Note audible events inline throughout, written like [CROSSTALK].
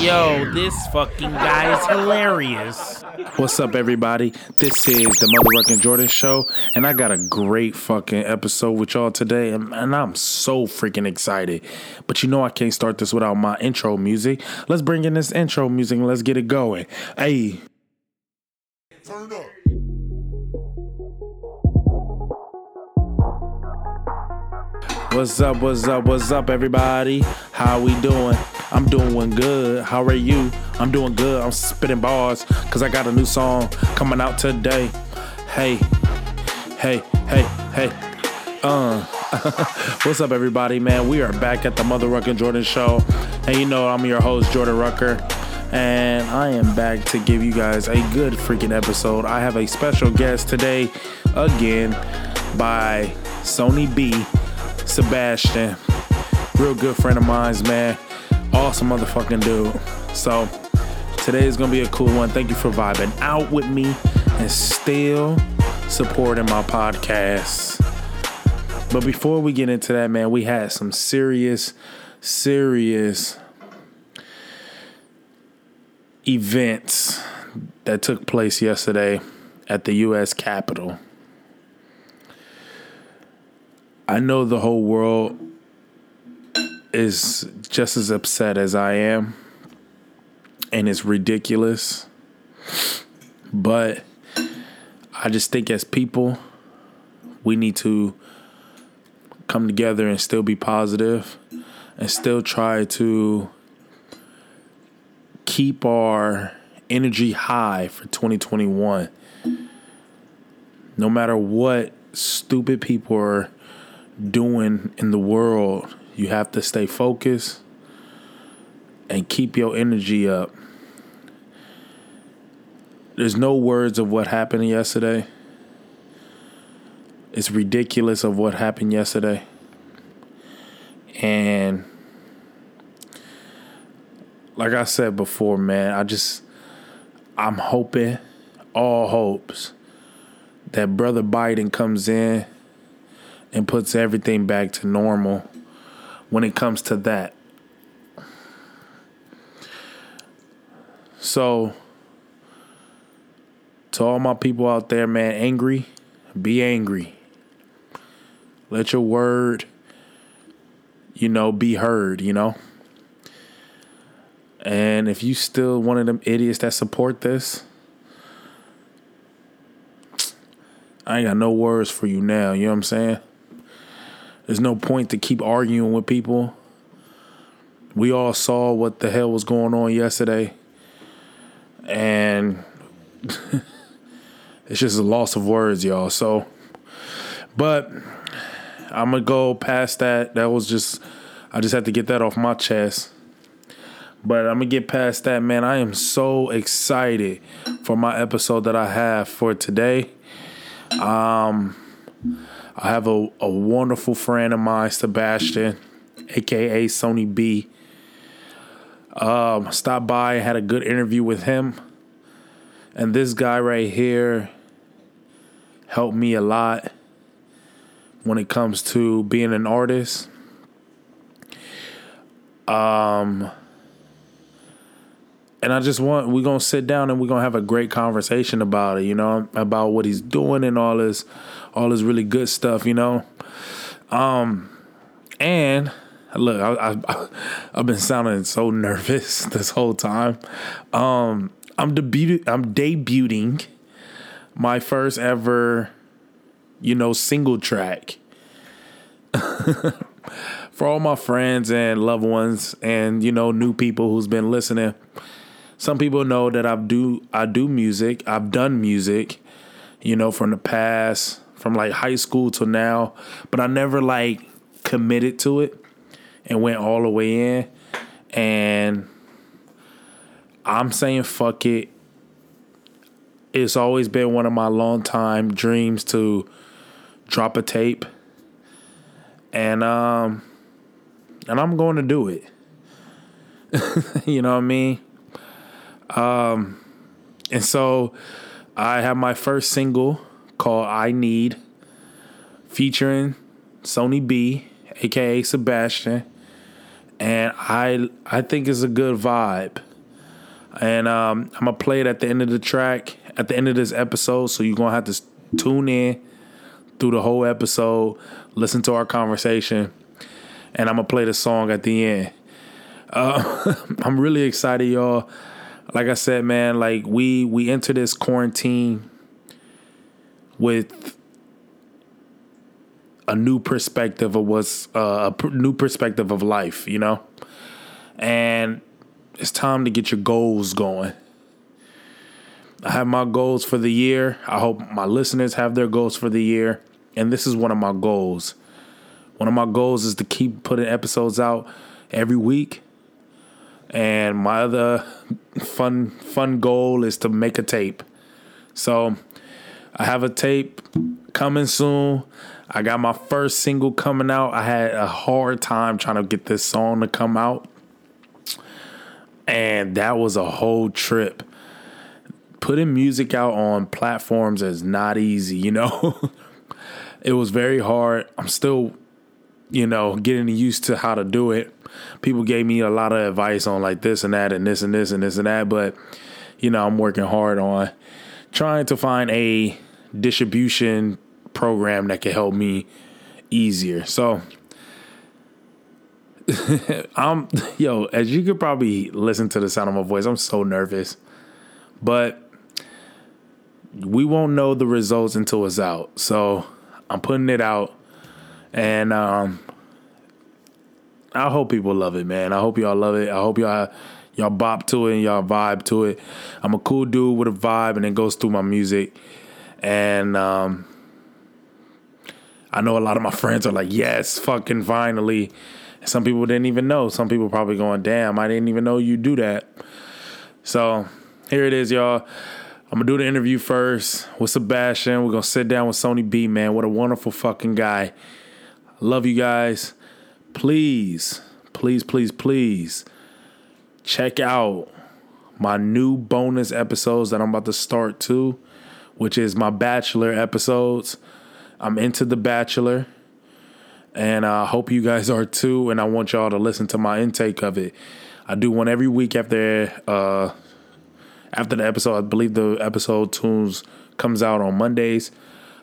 Yo, this fucking guy is hilarious. What's up, everybody? This is the Motherfucking Jordan Show, and I got a great fucking episode with y'all today, and, and I'm so freaking excited. But you know, I can't start this without my intro music. Let's bring in this intro music and let's get it going. Hey. Turn up. What's up, what's up, what's up, everybody? How we doing? I'm doing good. How are you? I'm doing good. I'm spitting bars because I got a new song coming out today. Hey, hey, hey, hey. Uh, [LAUGHS] what's up, everybody, man? We are back at the Mother Rucker Jordan Show. And you know, I'm your host, Jordan Rucker. And I am back to give you guys a good freaking episode. I have a special guest today, again, by Sonnie B. Sebastian. Real good friend of mine's, man. Awesome motherfucking dude. So today is gonna be a cool one. Thank you for vibing out with me and still supporting my podcast. But before we get into that, man, we had some serious, serious events that took place yesterday at the US Capitol. I know the whole world is just as upset as I am, and it's ridiculous. But I just think as people, we need to come together and still be positive and still try to keep our energy high for 2021. No matter what stupid people are doing in the world, you have to stay focused and keep your energy up. There's no words of what happened yesterday. It's ridiculous of what happened yesterday. And like I said before, man, I just I'm hoping all hopes that brother Biden comes in and puts everything back to normal when it comes to that. So, to all my people out there, man, angry, be angry. Let your word, you know, be heard, you know? And if you still one of them idiots that support this, I ain't got no words for you now, you know what I'm saying? There's no point to keep arguing with people. We all saw what the hell was going on yesterday. And [LAUGHS] it's just a loss of words, y'all. So, but I'm going to go past that. That was just, I just had to get that off my chest. But I'm going to get past that, man. I am so excited for my episode that I have for today. Um, I have a, a wonderful friend of mine, Sebastian, aka Sonnie B. Um, stopped by, had a good interview with him. And this guy right here helped me a lot when it comes to being an artist. Um, and I just want we're gonna sit down and we're gonna have a great conversation about it, you know, about what he's doing and all this all this really good stuff, you know. Um and look, I, I I've been sounding so [LAUGHS] nervous this whole time. Um I'm debut I'm debuting my first ever, you know, single track. [LAUGHS] For all my friends and loved ones and you know new people who's been listening, some people know that I do I do music. I've done music, you know, from the past, from like high school to now, but I never like committed to it and went all the way in. And I'm saying fuck it. It's always been one of my long time dreams to drop a tape. And um and I'm going to do it. [LAUGHS] you know what I mean? Um, and so I have my first single called I Need, featuring Sonnie B, aka Sebastian. And I I think it's a good vibe. And um, I'm gonna play it at the end of the track, at the end of this episode. So you're gonna have to tune in through the whole episode, listen to our conversation, and I'm gonna play the song at the end. Uh, [LAUGHS] I'm really excited, y'all. Like I said, man, like we we enter this quarantine with a new perspective of what's uh, a new perspective of life, you know, and it's time to get your goals going. I have my goals for the year. I hope my listeners have their goals for the year. And this is one of my goals. One of my goals is to keep putting episodes out every week. And my other [LAUGHS] fun fun goal is to make a tape. So I have a tape coming soon. I got my first single coming out. I had a hard time trying to get this song to come out. And that was a whole trip. Putting music out on platforms is not easy, you know? [LAUGHS] it was very hard. I'm still, you know, getting used to how to do it. People gave me a lot of advice on like this and that and this and this and this and that, but you know, I'm working hard on trying to find a distribution program that can help me easier. So [LAUGHS] I'm yo, as you could probably listen to the sound of my voice, I'm so nervous. But we won't know the results until it's out. So I'm putting it out and um I hope people love it, man. I hope y'all love it. I hope y'all y'all bop to it and y'all vibe to it. I'm a cool dude with a vibe and it goes through my music. And um I know a lot of my friends are like, yes, fucking finally. Some people didn't even know. Some people probably going, damn, I didn't even know you do that. So here it is, y'all. I'm gonna do the interview first with Sebastian. We're gonna sit down with Sonnie B, man. What a wonderful fucking guy. Love you guys. Please, please, please, please check out my new bonus episodes that I'm about to start too, which is my Bachelor episodes. I'm into The Bachelor, and I hope you guys are too. And I want y'all to listen to my intake of it. I do one every week after uh, after the episode. I believe the episode tunes comes out on Mondays.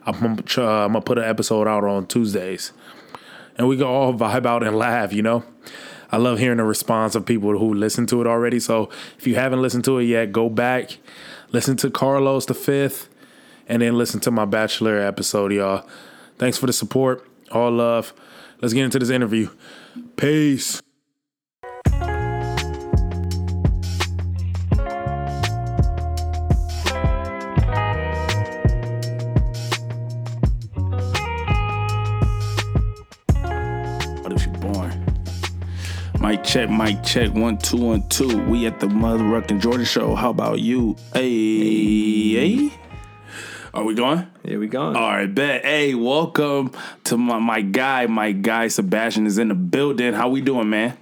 I'm gonna, I'm gonna put an episode out on Tuesdays, and we can all vibe out and laugh. You know, I love hearing the response of people who listen to it already. So if you haven't listened to it yet, go back, listen to Carlos the Fifth, and then listen to my Bachelor episode, y'all. Thanks for the support. All love. Let's get into this interview. Peace. Mic check, mic check, one, two, one, two. We at the motherfucking Georgia show. How about you? Hey, hey. Are we going? Here we go. All right, bet. Hey, welcome to my, my guy. My guy Sebastian is in the building. How we doing, man?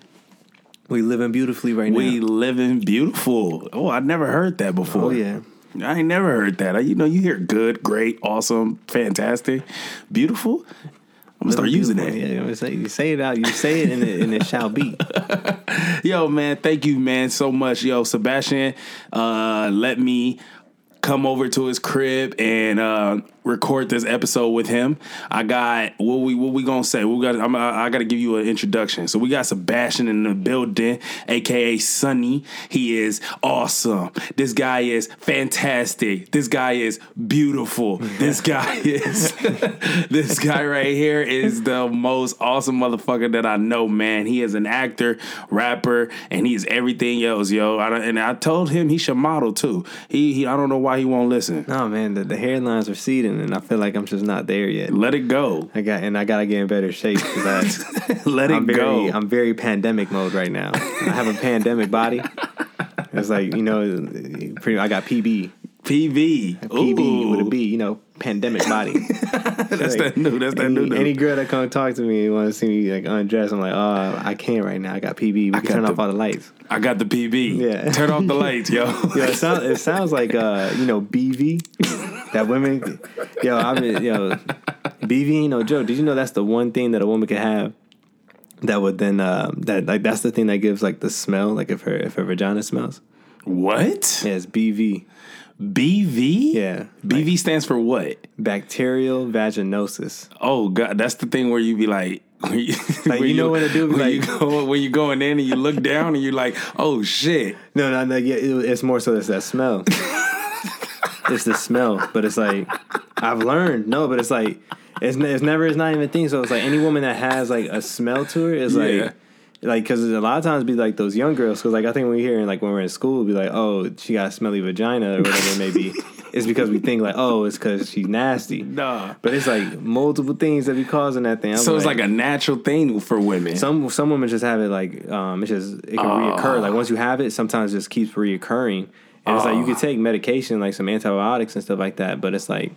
we living beautifully right We now. We living beautiful. Oh, I never heard that before. Oh yeah. I ain't never heard that. You know, you hear good, great, awesome, fantastic, beautiful. I'm gonna start using that. Yeah, say, you say it out. You say it, and it, and it shall be. [LAUGHS] Yo, man, thank you, man, so much. Yo, Sebastian, uh, let me come over to his crib and uh, record this episode with him. I got what we what we gonna say. We got. I'm, I, I got to give you an introduction. So we got Sebastian in the building, aka Sonnie. He is awesome. This guy is fantastic. This guy is beautiful. [LAUGHS] This guy is. [LAUGHS] this guy right here is the most awesome motherfucker that I know, man. He is an actor, rapper, and he's everything else, yo. I, don't- and I told him he should model too. He, he I don't know why he won't listen. No man, the, the hairlines are seeding, and I feel like I'm just not there yet. Let it go. I got and I gotta get in better shape because [LAUGHS] Let it I'm very go. I'm very pandemic mode right now. I have a pandemic body. [LAUGHS] It's like you know, pretty. I got PB, PV. PB with a B, You know, pandemic body. [LAUGHS] That's that new. That's that any, new. any girl that come talk to me and want to see me like undress, I'm like, oh, I can't right now. I got PB. We can got turn the- off all the lights. I got the PB. Yeah. Turn off the lights, yo. [LAUGHS] Yo, it sounds it sounds like uh, you know, BV. That women yo, I mean yo BV ain't no joke. Did you know that's the one thing that a woman could have that would then uh that like that's the thing that gives like the smell, like if her if her vagina smells. What? Yeah, it's BV. BV? Yeah, BV stands for what? bacterial vaginosis. Oh god, that's the thing where you be like, [LAUGHS] when you, Like, when you know what to do, When like- you go, when you going in and you look [LAUGHS] down and you're like, oh shit. No, no, no. Yeah, it, it's more so it's that smell. [LAUGHS] it's the smell, but it's like I've learned. No, but it's like it's it's never it's not even a thing. So it's like any woman that has like a smell to her is Yeah. like. Like, cause a lot of times be like those young girls. Cause like I think when we hear like when we're in school, be like, oh, she got a smelly vagina or whatever it may be. [LAUGHS] It's because we think like, oh, it's because she's nasty. Nah. But it's like multiple things that be causing that thing. I'm So it's like a natural thing for women. some some women just have it like um, it's just it can reoccur. Like once you have it, sometimes it just keeps reoccurring. And it's like you could take medication like some antibiotics and stuff like that, but it's like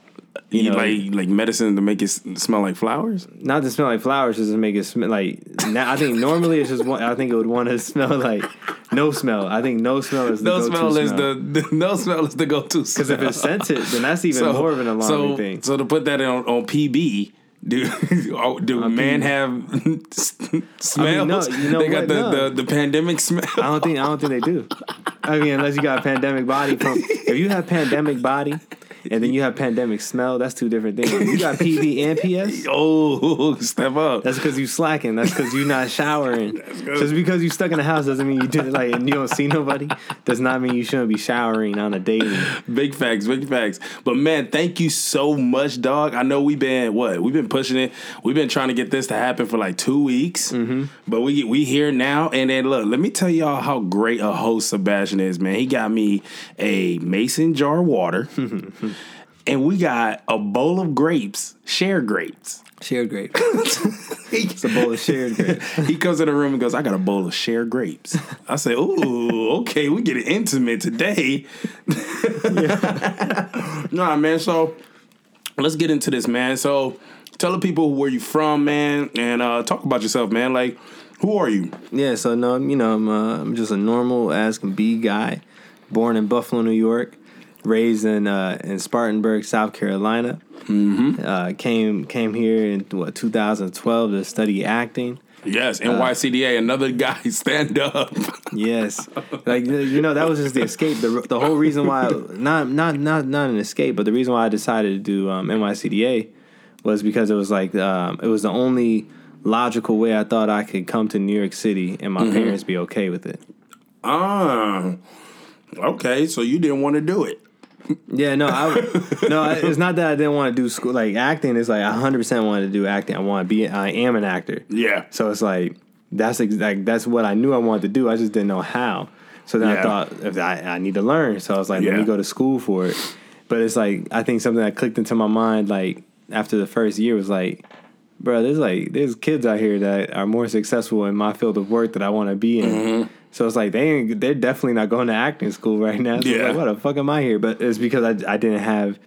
you know, like like medicine to make it smell like flowers? not to smell like flowers, just to make it smell like. Now, I think normally it's just one, I think it would want to smell like no smell. I think no smell is the No go-to smell is the, the [LAUGHS] no smell is the go to because if it's scented, then that's even more of an alarming so, thing. So to put that on, on PB, do [LAUGHS] oh, do On men PB. have [LAUGHS] smells? no, you know they got what? the, No. the the pandemic smell. I don't think I don't think they do. I mean, unless you got a pandemic body from if you have pandemic body and then you have pandemic smell, that's two different things. You got [LAUGHS] PB and PS, Oh, step up. that's because you slacking. That's because you're not showering. [LAUGHS] Just because you stuck in the house doesn't mean you do like and you don't see nobody. Does not mean you shouldn't be showering on a daily. Big facts, big facts. But man, thank you so much, dog. I know we've been what we've been pushing it. We've been trying to get this to happen for like two weeks, Mm-hmm. but we we here now. And then look, let me tell y'all how great a host Sebastian is, man. He got me a mason jar water, [LAUGHS] and we got a bowl of grapes, shared grapes. Shared grape. [LAUGHS] it's a bowl of shared grapes. he comes in the room and goes, I got a bowl of shared grapes. I say, Ooh, okay, we get intimate today. [LAUGHS] nah, man. So let's get into this, man. So tell the people where you from, man, and uh, talk about yourself, man. Like, who are you? Yeah, so no, you know, I'm uh, I'm just a normal as can be guy, born in Buffalo, New York, raised in uh, in Spartanburg, South Carolina. Mm-hmm. Uh, came came here in what 2012 to study acting. Yes, NYCDA, another [LAUGHS] guy, stand up. Yes, like you know that was just the escape. The the whole reason why not not not not an escape, but the reason why I decided to do um, NYCDA was because it was like um, it was the only logical way I thought I could come to New York City and my parents be okay with it. Ah, okay, so you didn't want to do it. Yeah, no, I, [LAUGHS] no, it's not that I didn't want to do school. Like acting is like I hundred percent wanted to do acting. I want to be. I am an actor. Yeah. So it's like that's ex- like that's what I knew I wanted to do. I just didn't know how. So then Yeah. I thought if I, I need to learn. So I was like, let me go to school for it. But it's like I think something that clicked into my mind like after the first year was like, bro, there's like there's kids out here that are more successful in my field of work that I want to be in. Mm-hmm. So it's like they ain't, they're definitely not going to acting school right now. So Yeah. like, what the fuck am I here? But it's because I I didn't have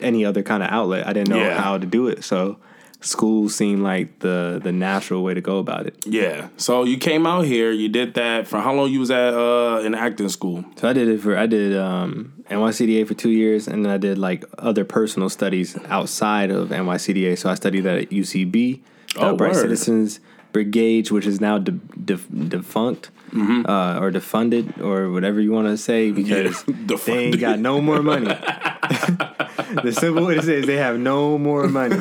any other kind of outlet. I didn't know Yeah. how to do it. So school seemed like the the natural way to go about it. Yeah. So you came out here, you did that for how long you was at uh in acting school? So I did it for I did um, NYCDA for two years, and then I did like other personal studies outside of NYCDA. So I studied at UCB, Oh, word. Citizens Brigade, which is now de- de- defunct. Mm-hmm. Uh, or defunded or whatever you want [LAUGHS] to say because Yeah, they ain't got no more money. [LAUGHS] the simple way to say is they have no more money, [LAUGHS]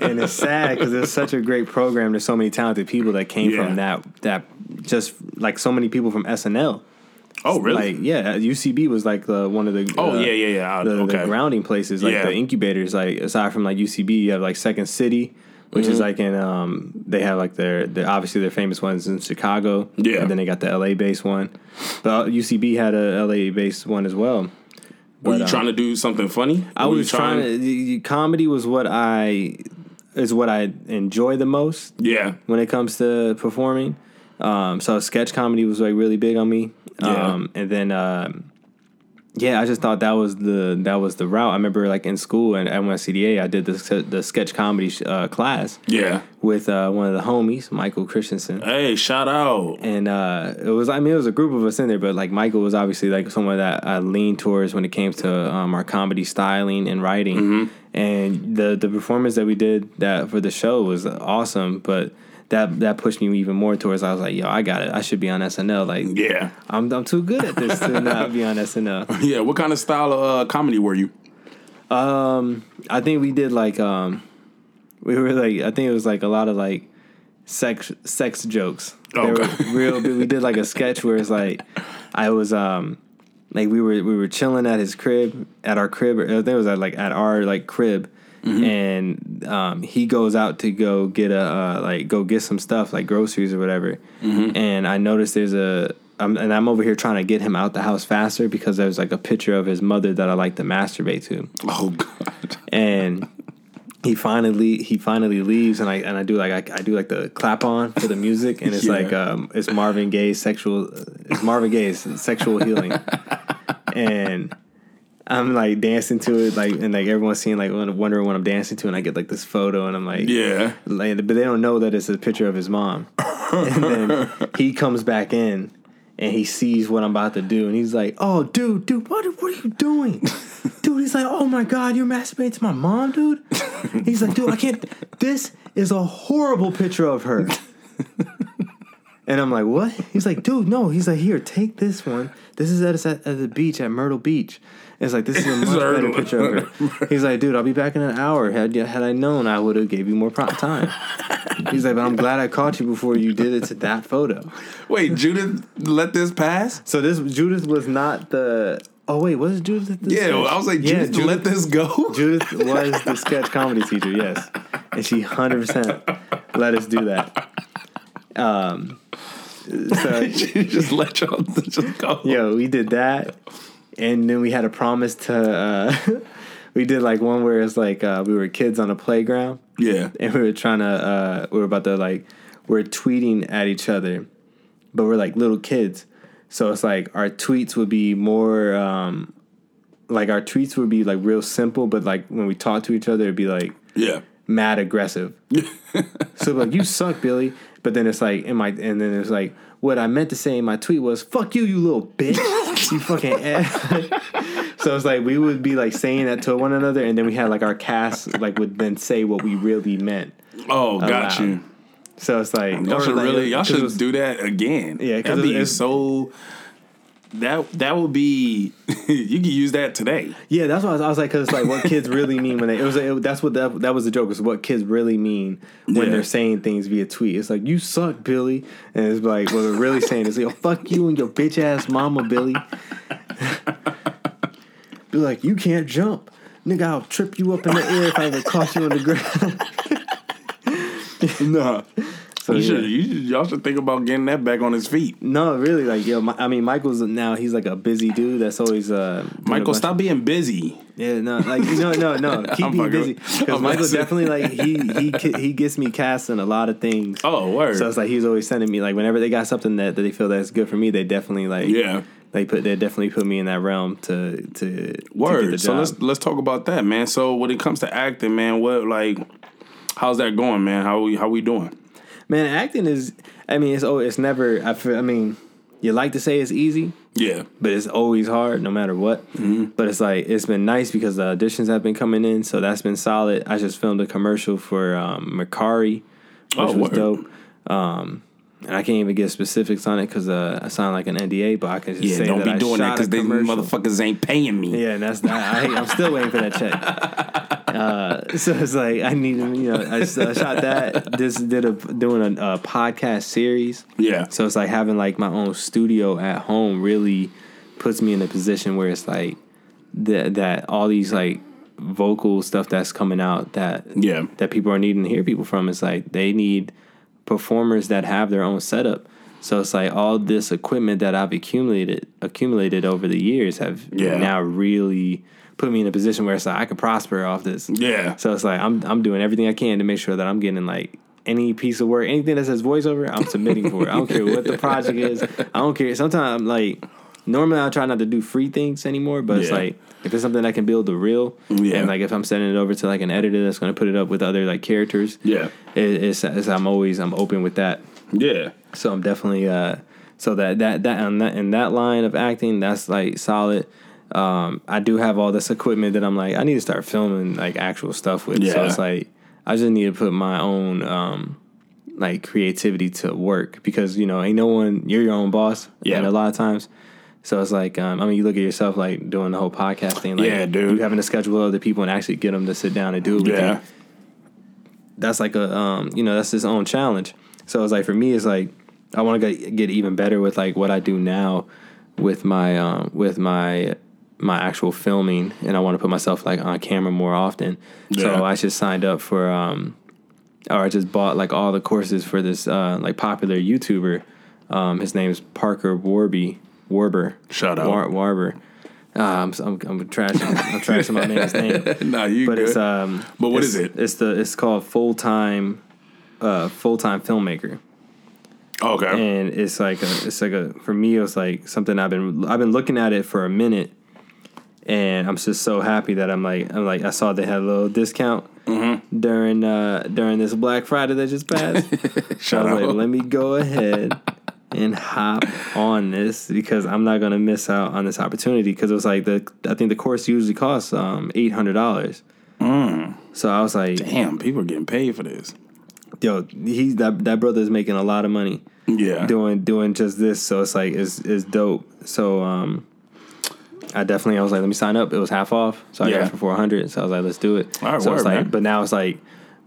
and it's sad because it's such a great program. There's so many talented people that came Yeah. from that that just like so many people from SNL. Oh, really? Like yeah, UCB was like the one of the Oh, uh, yeah, yeah, yeah. the, the Okay. grounding places like Yeah. the incubators. Like aside from like UCB, you have like Second City, which Mm-hmm. is like in um they have like their, their obviously their famous ones in Chicago. Yeah. and then they got the LA based one, but UCB had a LA based one as well. Were you um, trying to do something funny? I Were was trying to. the- the Comedy was what I is what I enjoy the most Yeah. when it comes to performing. Um, so sketch comedy was like really big on me. Yeah. Um, and then um, yeah, I just thought that was the that was the route. I remember like in school and at NYCDA, I did the the sketch comedy uh, class Yeah. with uh, one of the homies, Michael Christensen. Hey, shout out. And uh, it was, I mean, it was a group of us in there, but like Michael was obviously like someone that I leaned towards when it came to um, our comedy styling and writing. And the the performance that we did that for the show was awesome, but that that pushed me even more towards. I was like, yo, I got it. I should be on SNL. Like, Yeah. I'm I'm too good at this to not be on SNL. [LAUGHS] Yeah. What kind of style of uh, comedy were you? Um, I think we did like um, we were like I think it was like a lot of like sex sex jokes. Okay. [LAUGHS] real. We did like a sketch where it's like I was um like we were we were chilling at his crib at our crib. Or I think it was at like at our like crib. And um, he goes out to go get a uh, like go get some stuff like groceries or whatever. And I noticed there's a I'm, and I'm over here trying to get him out the house faster because there's like a picture of his mother that I like to masturbate to Oh God. [LAUGHS] and he finally he finally leaves and I and I do like I, I do like the clap on for the music and it's [LAUGHS] Yeah. like um it's Marvin Gaye's sexual it's Marvin Gaye's sexual healing [LAUGHS] and I'm like dancing to it like and like everyone's seeing like wondering what I'm dancing to and I get like this photo and I'm like Yeah. like, but they don't know that it's a picture of his mom. [LAUGHS] and then he comes back in and he sees what I'm about to do and he's like, "Oh, dude, dude, what what are you doing?" [LAUGHS] dude, he's like, "Oh my god, you're masturbating to my mom, dude." He's like, "Dude, I can't. This is a horrible picture of her." And I'm like, what? He's like, dude, no. He's like, here, take this one. This is at, at, at the beach, at Myrtle Beach. It's like, this is a [LAUGHS] much better Myrtle. picture of her. [LAUGHS] He's like, dude, I'll be back in an hour. Had had I known, I would have gave you more time. [LAUGHS] He's like, but I'm glad I caught you before you did it to that photo. Wait, Judith let this pass? So this Judith was not the. Oh wait, was Judith? The Yeah, sketch? I was like, Yeah, Judith, let this go. Judith was the sketch comedy teacher, yes, and she hundred percent let us do that. Um, so she just let y'all just go. Yo, we did that, and then we had a promise to. Uh, [LAUGHS] we did like one where it's like uh, we were kids on a playground, Yeah. and we were trying to. Uh, we were about to like we're tweeting at each other, but we're like little kids, so it's like our tweets would be more. Um, like our tweets would be like real simple, but like when we talk to each other, it'd be like Yeah. mad aggressive. [LAUGHS] so like you suck, Billy. But then it's like in my and then it's like what I meant to say in my tweet was "fuck you, you little bitch, [LAUGHS] you fucking." [LAUGHS] ass." so it's like we would be like saying that to one another, and then we had like our cast like would then say what we really meant. Oh, got Allowed. you. So it's like Y'all should like, really, y'all should was- do that again. Yeah, 'cause that'd it's- so. That that would be. [LAUGHS] you can use that today. Yeah, that's what I was, I was like, because it's like what kids really mean when they. It was. It, that's what that, that was the joke. is what kids really mean when Yeah. they're saying things via tweet. It's like you suck, Billy, and it's like what they're really saying is, "Yo, fuck you and your bitch ass mama, Billy." [LAUGHS] Be like, you can't jump, nigga. I'll trip you up in the air if I ever caught you on the ground. [LAUGHS] Nah. So, you yeah. should, you should, y'all should think about getting that back on his feet. No, really, like yo, my, I mean, Michael's now he's like a busy dude. That's always uh. Michael, stop being busy. Yeah, no, like no, no, no. [LAUGHS] Keep I'm being busy because Michael definitely like he he [LAUGHS] he gets me cast in a lot of things. Oh, word. So it's like he's always sending me like whenever they got something that, that they feel that's good for me, they definitely like Yeah. they put they definitely put me in that realm to to to get the Word. So let's let's talk about that, man. So when it comes to acting, man, what like, how's that going, man? How we how we doing? Man, acting is. I mean, it's oh, it's never. I feel. I mean, you like to say it's easy, Yeah. but it's always hard no matter what. Mm-hmm. But it's like it's been nice because the auditions have been coming in, so that's been solid. I just filmed a commercial for um, Macari, which Oh, was word. dope. Um, and I can't even get specifics on it because uh, I sound like an NDA, but I can just Yeah, say don't that be I doing that because these motherfuckers ain't paying me. Yeah, and that's not, I, I'm still waiting for that check. [LAUGHS] Uh, so it's like I need, you know, I, shot that. This did a doing a, a podcast series. Yeah. So it's like having like my own studio at home really puts me in a position where it's like that that all these like vocal stuff that's coming out that Yeah. that people are needing to hear people from. It's like they need performers that have their own setup. So it's like all this equipment that I've accumulated accumulated over the years have Yeah. now really put me in a position where it's like I could prosper off this. Yeah. So it's like I'm I'm doing everything I can to make sure that I'm getting like any piece of work, anything that says voiceover, I'm submitting for it. I don't care what the project is. I don't care. Sometimes like normally I try not to do free things anymore, but it's like if it's something that can build a reel, Yeah. and like if I'm sending it over to like an editor that's going to put it up with other like characters, Yeah. it, it's, it's I'm always I'm open with that. Yeah. So I'm definitely uh so that that that on that in that line of acting that's like solid. Um I do have all this equipment that I'm like I need to start filming like actual stuff with. So it's like I just need to put my own um like creativity to work because you know ain't no one you're your own boss Yeah. and a lot of times so it's like um, I mean you look at yourself like doing the whole podcast thing like Yeah, dude. you having to schedule other people and actually get them to sit down and do it with Yeah. you that's like a um, you know that's his own challenge. So it's like for me, it's like I want to get, get even better with like what I do now with my um, with my my actual filming, and I want to put myself like on camera more often. Yeah. So I just signed up for um, or I just bought like all the courses for this uh, like popular YouTuber. Um, his name's Parker Warby Warber. Shout out. War, Warber. Uh, I'm, I'm I'm trashing I'm trashing my man's name [LAUGHS] nah, you but good. it's um But what it's, is it? It's the it's called full time uh full time filmmaker. okay. And it's like a it's like a for me it was like something I've been I've been looking at it for a minute and I'm just so happy that I'm like I'm like I saw they had a little discount Mm-hmm. during uh during this Black Friday that just passed. [LAUGHS] Shout I was out. like, let me go ahead [LAUGHS] and hop on this because I'm not gonna miss out on this opportunity because it was like the I think the course usually costs um eight hundred dollars. So I was like, Damn, people are getting paid for this. yo, he's that that brother's making a lot of money Yeah. doing doing just this. So it's like it's it's dope. So um, I definitely I was like, let me sign up. It was half off, so I got it for four hundred. So I was like, let's do it. All right, so it's like, man. but now it's like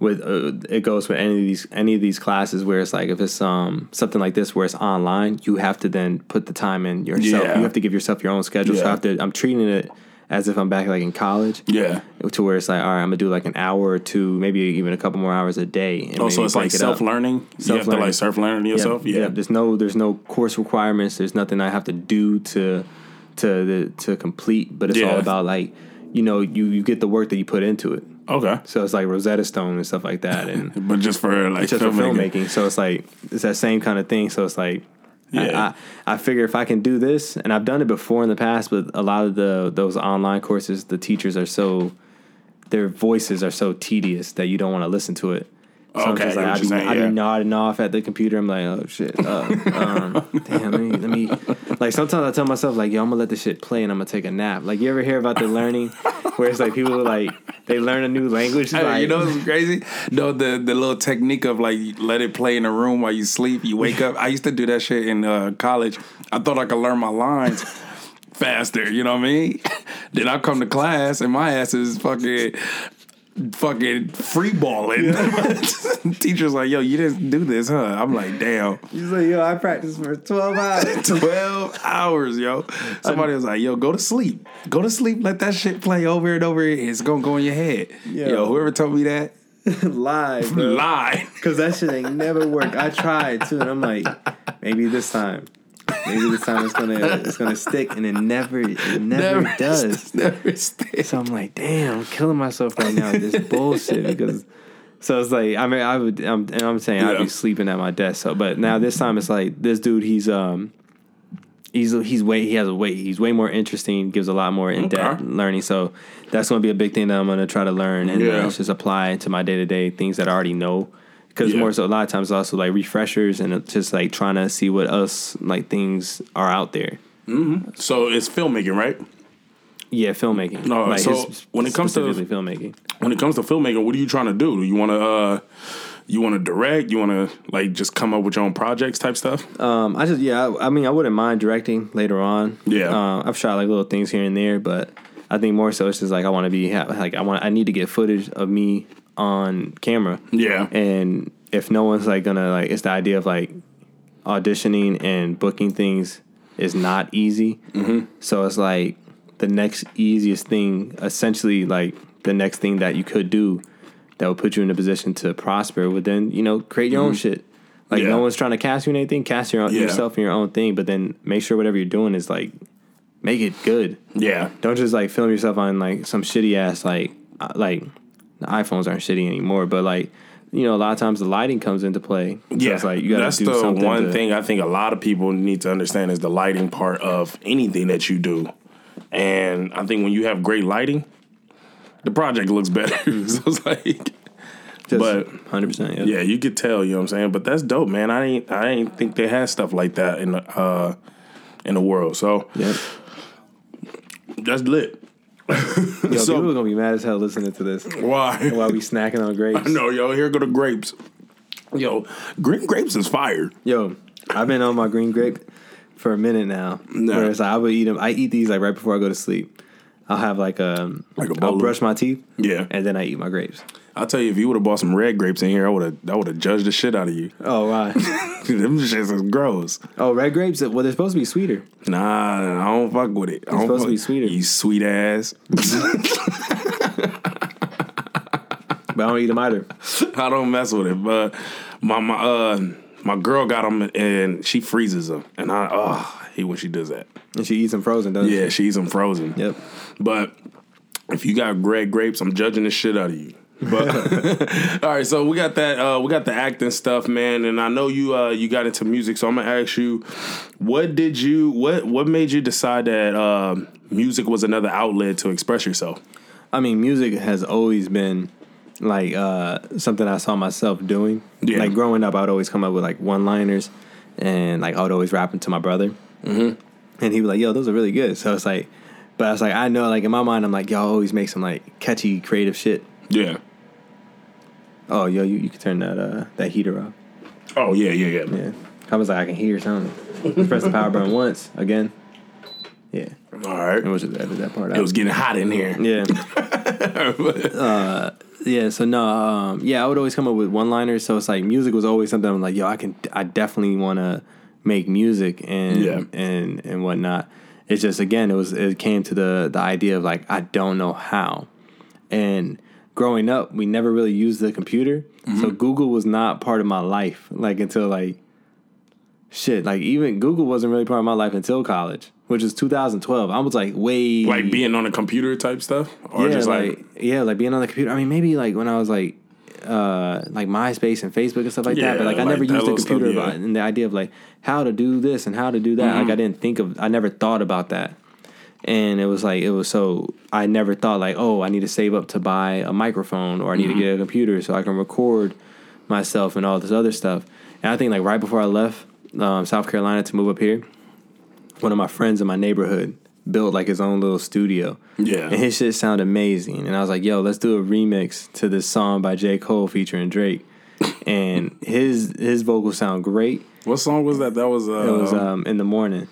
with uh, it goes with any of these any of these classes where it's like if it's um something like this where it's online, you have to then put the time in yourself. Yeah. You have to give yourself your own schedule. So I have to. I'm treating it as if I'm back like in college. Yeah. To where it's like, all right, I'm gonna do like an hour or two, maybe even a couple more hours a day. And Oh, so it's like it self learning. You have to like self learn yourself. Yeah. There's no there's no course requirements. There's nothing I have to do to to the to complete. But it's Yeah. all about like you know you you get the work that you put into it. Okay. So it's like Rosetta Stone and stuff like that, and [LAUGHS] But just for like just for filmmaking. filmmaking. So it's like it's that same kind of thing. So it's like. Yeah. I, I, I figure if I can do this, and I've done it before in the past, but a lot of the those online courses, the teachers are so, their voices are so tedious that you don't want to listen to it. Okay, I like, I you're be, saying, I yeah. be nodding off at the computer. I'm like, oh shit, uh, um, [LAUGHS] damn. Let me, let me. Like sometimes I tell myself, like, yo, I'm gonna let this shit play and I'm gonna take a nap. Like, you ever hear about the learning, where it's like people like they learn a new language. Hey, like, you know what's crazy? No, the the little technique of like let it play in a room while you sleep. You wake up. I used to do that shit in uh, college. I thought I could learn my lines [LAUGHS] faster. You know what I mean? [LAUGHS] then I come to class and my ass is fucking fucking free balling. [LAUGHS] Teacher's like, "Yo, you didn't do this, huh?" I'm like, "Damn." he's like, yo, I practiced for 12 hours. [LAUGHS] 12 hours, yo. Somebody was like, yo, go to sleep. Go to sleep. Let that shit play over and over. It's going to go in your head. Yo. Yo, whoever told me that, [LAUGHS] Lie, bro. lie. Cause that shit ain't never worked. I tried too, and I'm like, maybe this time, maybe this time it's gonna it's gonna stick, and it never it never, does. Never stays. So I'm like, damn, I'm killing myself right now with this [LAUGHS] bullshit because. So it's like I mean I would I'm, and I'm saying I'd be sleeping at my desk. So but now this time it's like this dude he's um he's he's way he has a way he's way more interesting gives a lot more in depth Okay. learning. So that's gonna be a big thing that I'm gonna try to learn and Yeah. just apply to my day to day things that I already know. Because Yeah. more so a lot of times also like refreshers and just like trying to see what else like things are out there. So it's filmmaking, right? Yeah, filmmaking. No, like so when it comes to- filmmaking. When it comes to filmmaking, what are you trying to do? Do you want to, uh, you want to direct? You want to like just come up with your own projects type stuff? Um, I just yeah, I, I mean, I wouldn't mind directing later on. Yeah. uh, I've shot like little things here and there, but I think more so it's just like I want to be like I want I need to get footage of me on camera. Yeah. and if no one's like gonna like, it's the idea of like auditioning and booking things is not easy. Mm-hmm. So it's like the next easiest thing, essentially like the next thing that you could do that would put you in a position to prosper would then you know create your own shit. Like Mm-hmm. Yeah. no one's trying to cast you in anything. Cast your own, Yeah. yourself in your own thing, but then make sure whatever you're doing is like make it good. Yeah. Don't just like film yourself on like some shitty ass like uh, like the iPhones aren't shitty anymore, but like you know a lot of times the lighting comes into play. So Yeah, it's like you gotta that's do the something. one to- thing I think a lot of people need to understand is the lighting part of anything that you do. And I think when you have great lighting, the project looks better. [LAUGHS] so it's like, just but- hundred percent. Yeah. yeah, you could tell. You know what I'm saying? But that's dope, man. I ain't, I ain't think they had stuff like that in the, uh, in the world. So yeah, that's lit. Yo, So- people are gonna be mad as hell listening to this Why? while we snacking on grapes. no, yo, here go the grapes. Yo, green grapes is fire. Yo, I've been on my green grape for a minute now. No. Whereas I would eat them. I eat these like right before I go to sleep. I'll have like a, Like a bowl I'll brush my teeth. Yeah. and then I eat my grapes. I'll tell you, if you would have bought some red grapes in here, I would have I would have judged the shit out of you. Oh right. [LAUGHS] Them shits is gross. oh, red grapes. Well, they're supposed to be sweeter. Nah, I don't fuck with it. I don't supposed to fuck- be sweeter. You sweet ass. [LAUGHS] [LAUGHS] But I don't eat them either. I don't mess with it. But my my uh my girl got them and she freezes them, and I oh Hate when she does that. And she eats them frozen, doesn't Yeah, she? she eats them frozen. Yep. But if you got red grapes, I'm judging the shit out of you. But [LAUGHS] all right, so we got that. Uh, we got the acting stuff, man, and I know you. Uh, you got into music, so I'm gonna ask you, what did you? What What made you decide that um music was another outlet to express yourself? I mean, music has always been like uh, something I saw myself doing. Yeah. Like growing up, I would always come up with like one-liners, and like I would always rap into my brother, mm-hmm. and he was like, "Yo, those are really good." So it's like, but I was like, I know, like in my mind, I'm like, y'all always make some like catchy, creative shit. Yeah. Oh, yo, you, you can turn that uh, that heater off. Oh yeah, yeah, yeah. Yeah, I was like, I can hear something. Press the power button once again. Yeah, All right. and we'll just edit that part out. It was getting hot in here. Yeah. [LAUGHS] uh, yeah. So no. Um, yeah, I would always come up with one-liners. So it's like music was always something I'm like, yo, I can, I definitely want to make music and Yeah. and and whatnot. It's just again, it was it came to the the idea of like I don't know how, and growing up, we never really used the computer, so mm-hmm. Google was not part of my life like until like shit like even Google wasn't really part of my life until college, which is 2012. I was like way Like being on a computer type stuff, or yeah, just like, like, yeah, like being on the computer. I mean, maybe like when I was like uh like MySpace and Facebook and stuff like Yeah, that. But like I like never used a little stuff, computer yeah. Mm-hmm. and the idea of like how to do this and how to do that. Like I didn't think of I never thought about that. And it was like it was so I never thought like, oh, I need to save up to buy a microphone or I need Mm-hmm. to get a computer so I can record myself and all this other stuff. And I think like right before I left um, South Carolina to move up here, one of my friends in my neighborhood built like his own little studio. Yeah. And his shit sounded amazing. And I was like, yo, let's do a remix to this song by J. Cole featuring Drake. and his his vocals sound great. what song was that? That was uh, It was um in the morning.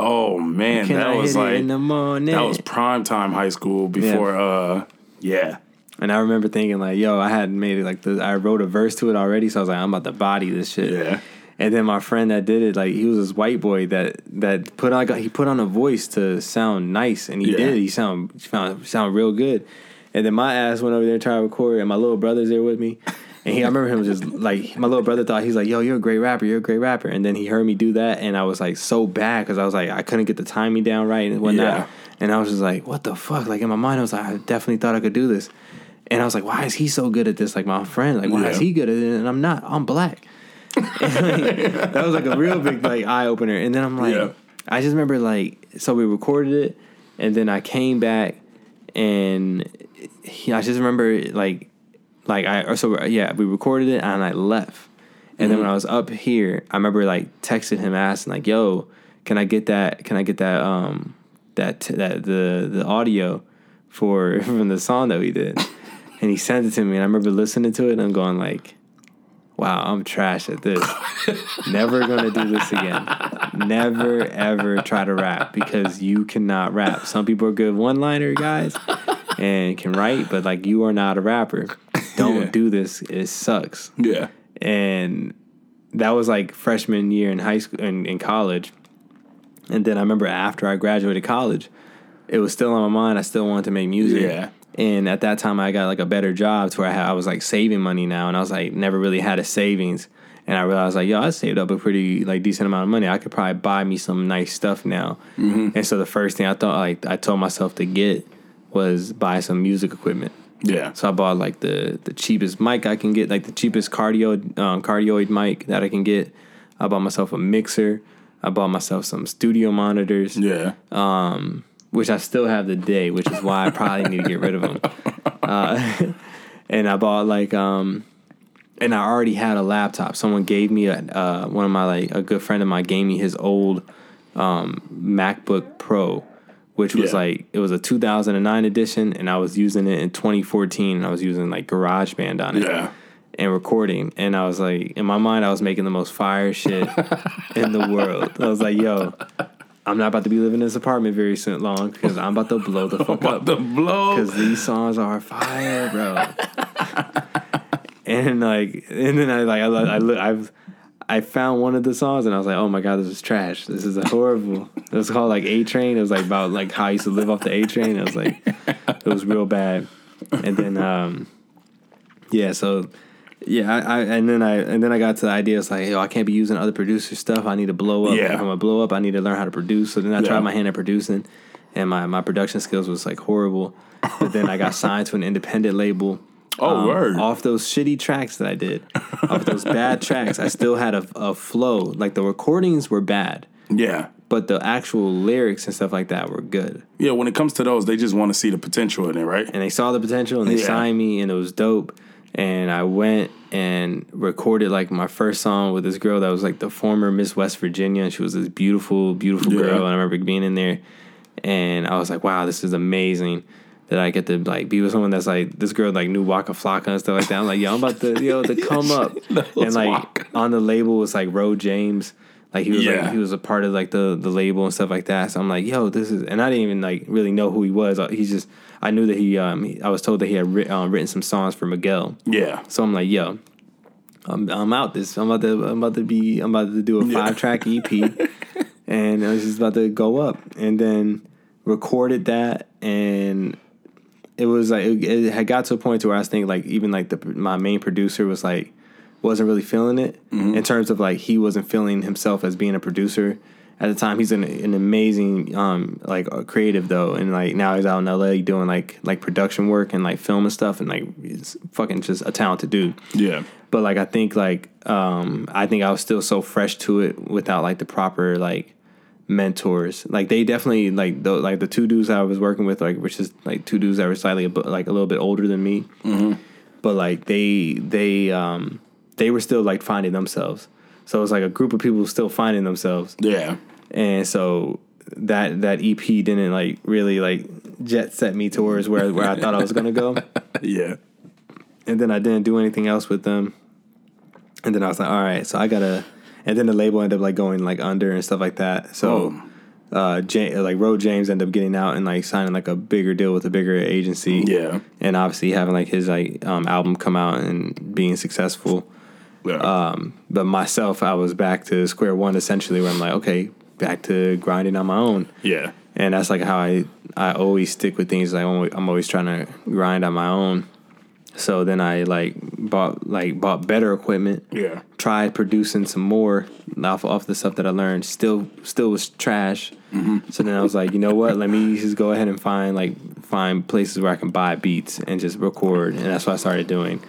oh man, Can that I was like in the morning? that was prime time high school before. uh Yeah, and I remember thinking like, yo, I hadn't made it like the I wrote a verse to it already, so I was like, I'm about to body this shit. Yeah. And then my friend that did it, like he was this white boy that that put on he put on a voice to sound nice, and he Yeah. did. He sound found sound real good. And then my ass went over there trying to record, and my little brother's there with me. And he, I remember him just [LAUGHS] like my little brother thought he's like, "Yo, you're a great rapper. You're a great rapper." And then he heard me do that, and I was like so bad because I was like I couldn't get the timing down right and whatnot. Yeah. And I was just like, "What the fuck?" Like in my mind, I was like, "I definitely thought I could do this." And I was like, "Why is he so good at this?" Like my friend, like why is he good at it and I'm not? I'm black. [LAUGHS] that was like a real big like eye opener. And then I'm like, Yeah. I just remember like, so we recorded it, and then I came back, and he, I just remember like, like I or so yeah, we recorded it and I left, and then when I was up here, I remember like texting him asking like, "Yo, can I get that? Can I get that? Um, that that the the audio for [LAUGHS] from the song that we did?" And he sent it to me, and I remember listening to it, and I'm going like, "Wow, I'm trash at this. Never gonna do this again. Never ever try to rap because you cannot rap. Some people are good one-liner guys and can write, but like you are not a rapper. Don't Yeah. do this. It sucks." yeah, and that was like freshman year in high school in, in college and then i remember after i graduated college it was still on my mind i still wanted to make music Yeah. And at that time i got like a better job to where i, had, I was like saving money now and i was like never really had a savings and i realized like yo i saved up a pretty like decent amount of money i could probably buy me some nice stuff now and so the first thing i thought like i told myself to get was buy some music equipment yeah. so I bought like the the cheapest mic I can get, like the cheapest cardio um, cardioid mic that I can get. I bought myself a mixer. I bought myself some studio monitors, Yeah. Which I still have today, which is why I probably need to get rid of them. [LAUGHS] Uh, [LAUGHS] and I bought like um, and I already had a laptop. Someone gave me a uh, one of my like a good friend of mine gave me his old um, MacBook Pro, which was Yeah. like it was a 2009 edition, and I was using it in 2014. And I was using like GarageBand on it. Yeah. and recording. And I was like, in my mind, I was making the most fire shit [LAUGHS] in the world. I was like, yo, I'm not about to be living in this apartment very soon long because I'm about to blow the [LAUGHS] fuck up. The blow. Because these songs are fire, bro. [LAUGHS] and like, and then I like, I, I look, I've, I found one of the songs and I was like, oh my god, this is trash. This is horrible. It was called like A Train. It was like about like how I used to live off the A Train. It was like, it was real bad. And then, um, yeah, so yeah, I, I and then I and then I got to the idea. It's like, yo, I can't be using other producer stuff. I need to blow up. Yeah. If I'm gonna blow up, I need to learn how to produce. So then I Yeah. tried my hand at producing, and my my production skills was like horrible. But then I got [LAUGHS] signed to an independent label. Oh, um, word. Off those shitty tracks that I did, off those [LAUGHS] bad tracks, I still had a, a flow. Like the recordings were bad, yeah. but the actual lyrics and stuff like that were good. Yeah, when it comes to those, they just want to see the potential in it, right? and they saw the potential and they Yeah. signed me and it was dope and i went and recorded like my first song with this girl that was like the former miss west virginia and she was this beautiful beautiful Yeah. girl and i remember being in there and i was like wow this is amazing that I get to like be with someone that's like this girl like knew Waka Flocka and stuff like that. I'm like, yo, I'm about to yo to [LAUGHS] come up. knows and like on the label was like Ro James. Like he was Yeah. like he was a part of like the the label and stuff like that. So I'm like, yo, this is and I didn't even like really know who he was. Uh, He's just I knew that he um he, I was told that he had writ, um, written some songs for Miguel. Yeah. So I'm like, yo, I'm I'm out this. I'm about to I'm about to be I'm about to do a Yeah. five track EP, [LAUGHS] and I was just about to go up, and then recorded that, and it was like it, it had got to a point to where I was thinking like even like the my main producer was like wasn't really feeling it in terms of like he wasn't feeling himself as being a producer at the time. He's an, an amazing um like uh, creative though, and like now he's out in LA doing like like production work and like film and stuff, and like he's fucking just a talented dude Yeah. but like I think like um I think I was still so fresh to it without like the proper like mentors. Like they definitely like the like the two dudes I was working with like which is like two dudes that were slightly like a little bit older than me. But like they they um they were still like finding themselves. So it's like a group of people still finding themselves. Yeah. And so that that EP didn't like really like jet set me towards where where I thought I was gonna go [LAUGHS] Yeah. and then I didn't do anything else with them. And then I was like, all right, so I gotta. And then the label ended up like going like under and stuff like that. So, uh, James, like Ro James ended up getting out and like signing like a bigger deal with a bigger agency. Yeah. and obviously having like his like um, album come out and being successful. Yeah. Um, but myself, I was back to square one essentially, where I'm like, okay, back to grinding on my own yeah. and that's like how I I always stick with things. Like I'm always, trying to grind on my own. So then I like bought like bought better equipment. Yeah. Tried producing some more off off the stuff that I learned. Still still was trash. So then I was like, you know what? Let me just go ahead and find like find places where I can buy beats and just record. And that's what I started doing.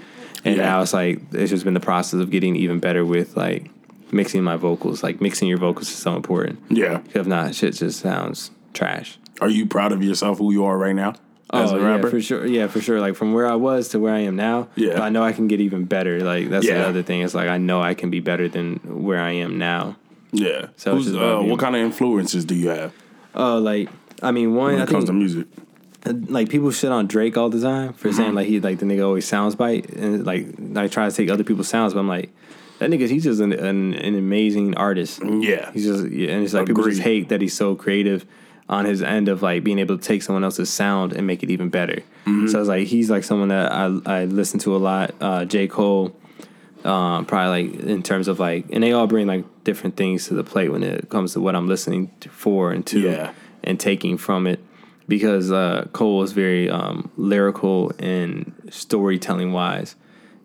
And Yeah. now it's like it's just been the process of getting even better with like mixing my vocals. Like mixing your vocals is so important. Yeah. If not, shit just sounds trash. Are you proud of yourself who you are right now as oh a rapper? yeah, for sure. Yeah, for sure. Like from where I was to where I am now. Yeah. but I know I can get even better. Like that's Yeah. the other thing. It's like I know I can be better than where I am now. yeah. So uh, what kind of influences do you have Oh, like I mean, one when I comes think to music? Like people shit on Drake all the time for Mm-hmm. saying like he like the nigga always sounds bite and like I try to take other people's sounds, but I'm like that nigga he's just an, an, an amazing artist. Yeah. He's just yeah, and it's like people just hate that he's so creative on his end of like being able to take someone else's sound and make it even better. Mm-hmm. So it's like he's like someone that I I listen to a lot. Uh, J Cole, um, probably like in terms of like, and they all bring like different things to the plate when it comes to what I'm listening to for and to Yeah. and taking from it. Because uh, Cole is very um, lyrical and storytelling wise,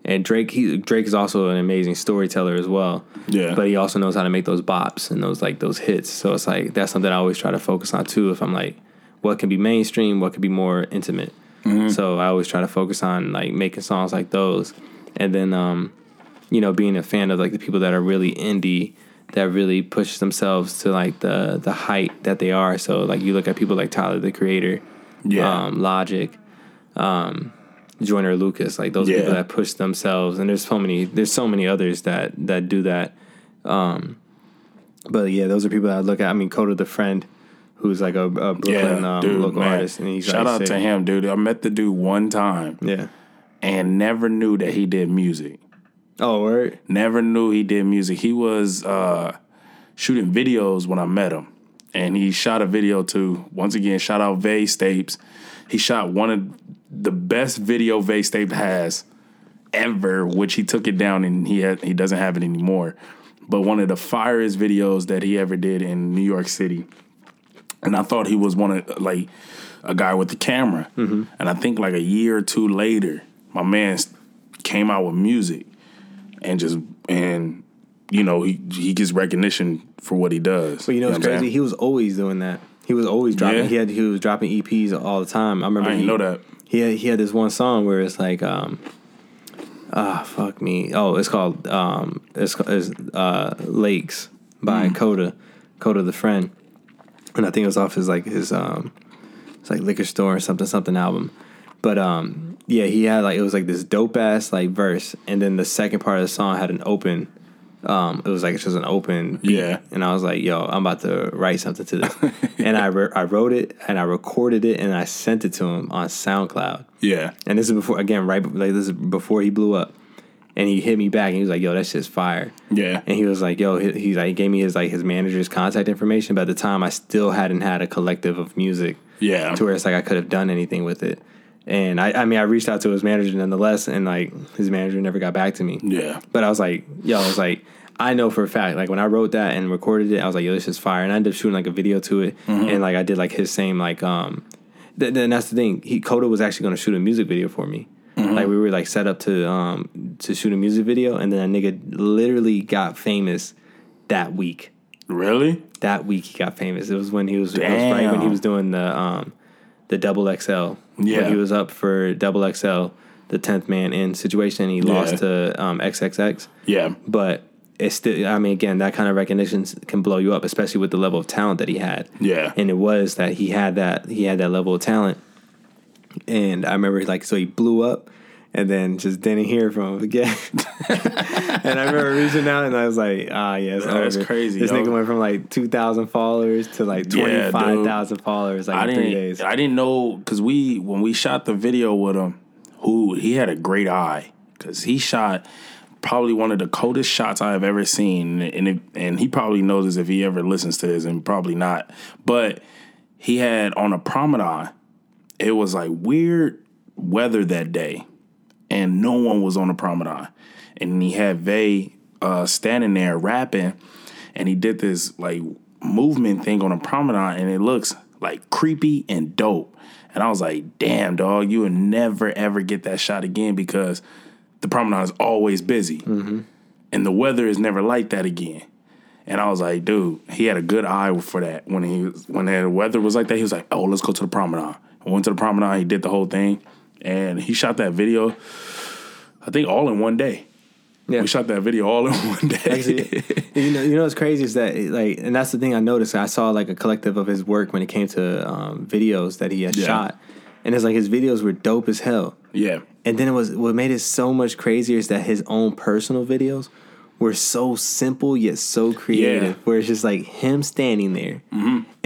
and Drake he Drake is also an amazing storyteller as well. Yeah. But he also knows how to make those bops and those like those hits. So it's like that's something I always try to focus on too. If I'm like, what can be mainstream, what can be more intimate. So I always try to focus on like making songs like those, and then um, you know being a fan of like the people that are really indie that really push themselves to like the the height that they are. So like you look at people like Tyler the Creator, Yeah. um, Logic, um, Joyner Lucas, like those Yeah. people that push themselves, and there's so many there's so many others that that do that. Um, but yeah, those are people that I look at. I mean, Kota the friend, who's like a, a Brooklyn um, local man. artist, and he's Shout like, out sick. to him, dude. I met the dude one time Yeah, and never knew that he did music. Oh, right. Never knew he did music. He was uh, shooting videos when I met him, and he shot a video too. Once again, shout out Vay Stapes. He shot one of the best video Vay Stapes has ever, which he took it down and he had, he doesn't have it anymore. But one of the firest videos that he ever did in New York City, and I thought he was one of like a guy with the camera. And I think like a year or two later, my man came out with music and just and you know he he gets recognition for what he does. But you know I'm crazy? He was always doing that. He was always dropping. Yeah. He had he was dropping EPs all the time. I remember. I didn't he, know that. He had, he had this one song where it's like, um, ah, fuck me. Oh, it's called um, it's, it's uh, Lakes by Mm. Kota, Kota the friend, and I think it was off his like his um, it's like liquor store or something something album, but um, yeah, he had like it was like this dope ass like verse, and then the second part of the song had an open. Um, it was like it's just an open beat. Yeah. and I was like, "Yo, I'm about to write something to this," [LAUGHS] and I re- I wrote it and I recorded it and I sent it to him on SoundCloud. Yeah, And this is before again, right? Like this is before he blew up, and he hit me back and he was like, "Yo, that shit's fire." yeah, And he was like, "Yo," he, he's like, he gave me his like his manager's contact information. But at the time, I still hadn't had a collective of music yeah. to where it's like I could have done anything with it. And I, I mean, I reached out to his manager nonetheless, and like his manager never got back to me. Yeah. But I was like, yo, I was like, I know for a fact, like when I wrote that and recorded it, I was like, yo, this is fire. And I ended up shooting like a video to it, and like I did like his same like um, th- then that's the thing. He Kota was actually going to shoot a music video for me. Like we were like set up to um to shoot a music video, and then a nigga literally got famous that week Really? that week he got famous. It was when he was, it was right when he was doing the um the double XL. Yeah. When he was up for double XL, the tenth man in situation, and he lost to um XXX. Yeah, But it's still I mean again, that kind of recognition can blow you up, especially with the level of talent that he had. Yeah. And it was that he had that he had that level of talent. And I remember like so he blew up and then just didn't hear from him again. [LAUGHS] and I remember reaching out and I was like, ah, yes, That's crazy, This yo. nigga went from like two thousand followers to like Yeah, twenty five thousand followers like I in didn't. three days. I didn't know because we when we shot the video with him, who he had a great eye because he shot probably one of the coldest shots I have ever seen, and it, and he probably knows this if he ever listens to this, and probably not. But he had on a promenade. It was like weird weather that day, and no one was on the promenade. And he had Vay uh, standing there rapping, and he did this like movement thing on the promenade, and it looks like creepy and dope. And I was like, damn, dog, you will never ever get that shot again because the promenade is always busy. And the weather is never like that again. And I was like, dude, he had a good eye for that. When he was when the weather was like that, he was like, oh, let's go to the promenade. I went to the promenade, he did the whole thing. And he shot that video, I think all in one day. Yeah. We shot that video all in [LAUGHS] one day. You know, you know what's crazy is that like, and that's the thing I noticed. I saw like a collective of his work when it came to um, videos that he had Yeah. shot, and it's like his videos were dope as hell. yeah. And then it was what made it so much crazier is that his own personal videos were so simple yet so creative. Yeah. Where it's just like him standing there,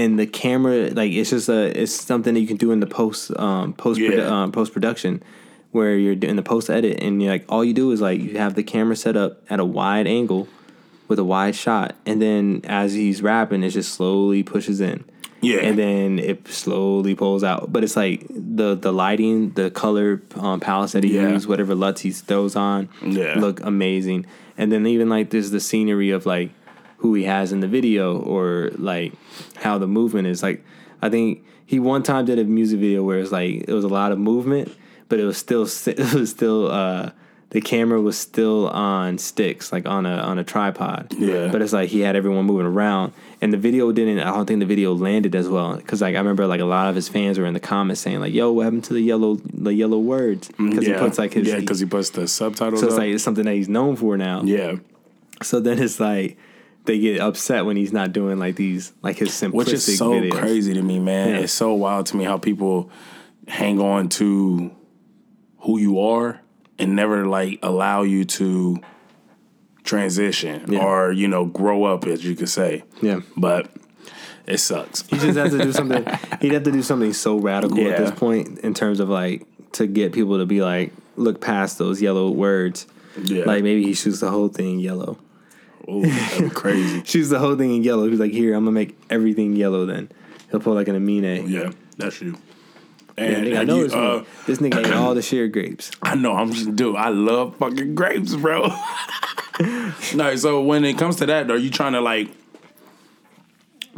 and the camera, like it's just a it's something that you can do in the post um, post Yeah. um, post production, where you're doing the post edit, and you're like all you do is like you have the camera set up at a wide angle with a wide shot, and then as he's rapping, it just slowly pushes in. Yeah. and then it slowly pulls out. But it's like the the lighting, the color um, palettes that he Yeah. used, whatever LUTs he throws on, Yeah. look amazing. And then even like there's the scenery of like who he has in the video or like how the movement is. Like I think he one time did a music video where it's like it was a lot of movement, but it was still [LAUGHS] it was still uh the camera was still on sticks, like on a on a tripod. Yeah. But it's like he had everyone moving around, and the video didn't. I don't think the video landed as well because like I remember like a lot of his fans were in the comments saying like, "Yo, what happened to the yellow the yellow words?" Mm, because yeah. he puts like his Yeah, because he puts the subtitles so it's up. like it's something that he's known for now. yeah. So then it's like they get upset when he's not doing like these like his simplistic Which is so videos. crazy to me, man. Yeah. It's so wild to me how people hang on to who you are and never like allow you to transition Yeah. or you know grow up, as you could say. Yeah. But it sucks. He just has to do something. He'd have to do something so radical at this point in terms of like to get people to be like look past those yellow words. Yeah. Like maybe he shoots the whole thing yellow. Ooh, that'd be crazy. [LAUGHS] Shoots the whole thing in yellow. He's like, here, I'm gonna make everything yellow. Then he'll pull like an Aminé. Yeah, that's you. Yeah, And, nigga, I know you, this, uh, nigga. this nigga ate all the [CLEARS THROAT] sheer grapes. I know. I'm just dude. I love fucking grapes, bro. [LAUGHS] no, so when it comes to that, are you trying to like?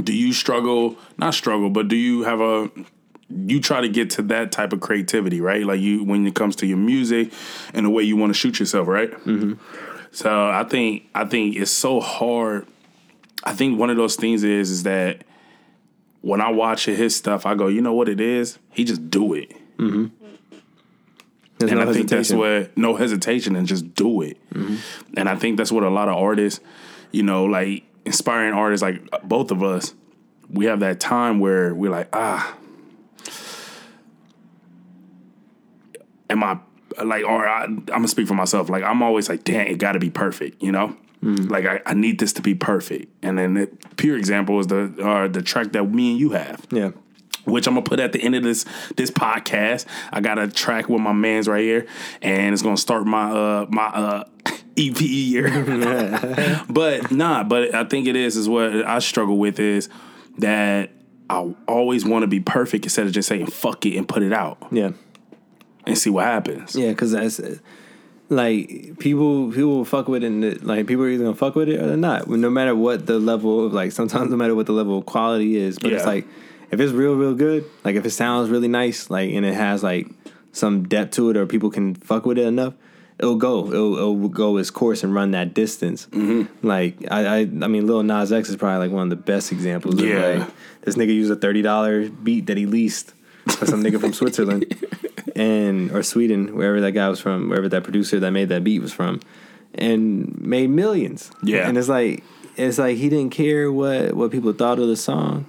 Do you struggle? Not struggle, but do you have a? You try to get to that type of creativity, right? Like you, when it comes to your music and the way you want to shoot yourself, right? Mm-hmm. So I think I think it's so hard. I think one of those things is is that when I watch his stuff, I go, you know what it is? He just do it. There's and no I think that's hesitation. where no hesitation and just do it. And I think that's what a lot of artists, you know, like inspiring artists like both of us, we have that time where we're like, ah, am I like, or I, I'm gonna speak for myself. Like I'm always like, damn, it got to be perfect, you know. Like I, I need this to be perfect, and then the pure example is the uh, the track that me and you have Yeah. which I'm gonna put at the end of this this podcast. I got a track with my man's right here, and it's gonna start my uh my uh [LAUGHS] EP year. [LAUGHS] [LAUGHS] but nah, but I think it is is what I struggle with is that I always want to be perfect instead of just saying fuck it and put it out Yeah. and see what happens. Yeah, because that's like people people will fuck with it and like people are either gonna fuck with it or they're not. No matter what the level of like sometimes no matter what the level of quality is, but it's like if it's real real good, like if it sounds really nice, like and it has like some depth to it or people can fuck with it enough. It'll go. It'll, it'll go its course and run that distance. Mm-hmm. Like I, I, I mean, Lil Nas X is probably like one of the best examples. Yeah. Of like, this nigga used a thirty dollar beat that he leased for some nigga from Switzerland [LAUGHS] and or Sweden, wherever that guy was from, wherever that producer that made that beat was from, and made millions. Yeah. and it's like it's like he didn't care what what people thought of the song,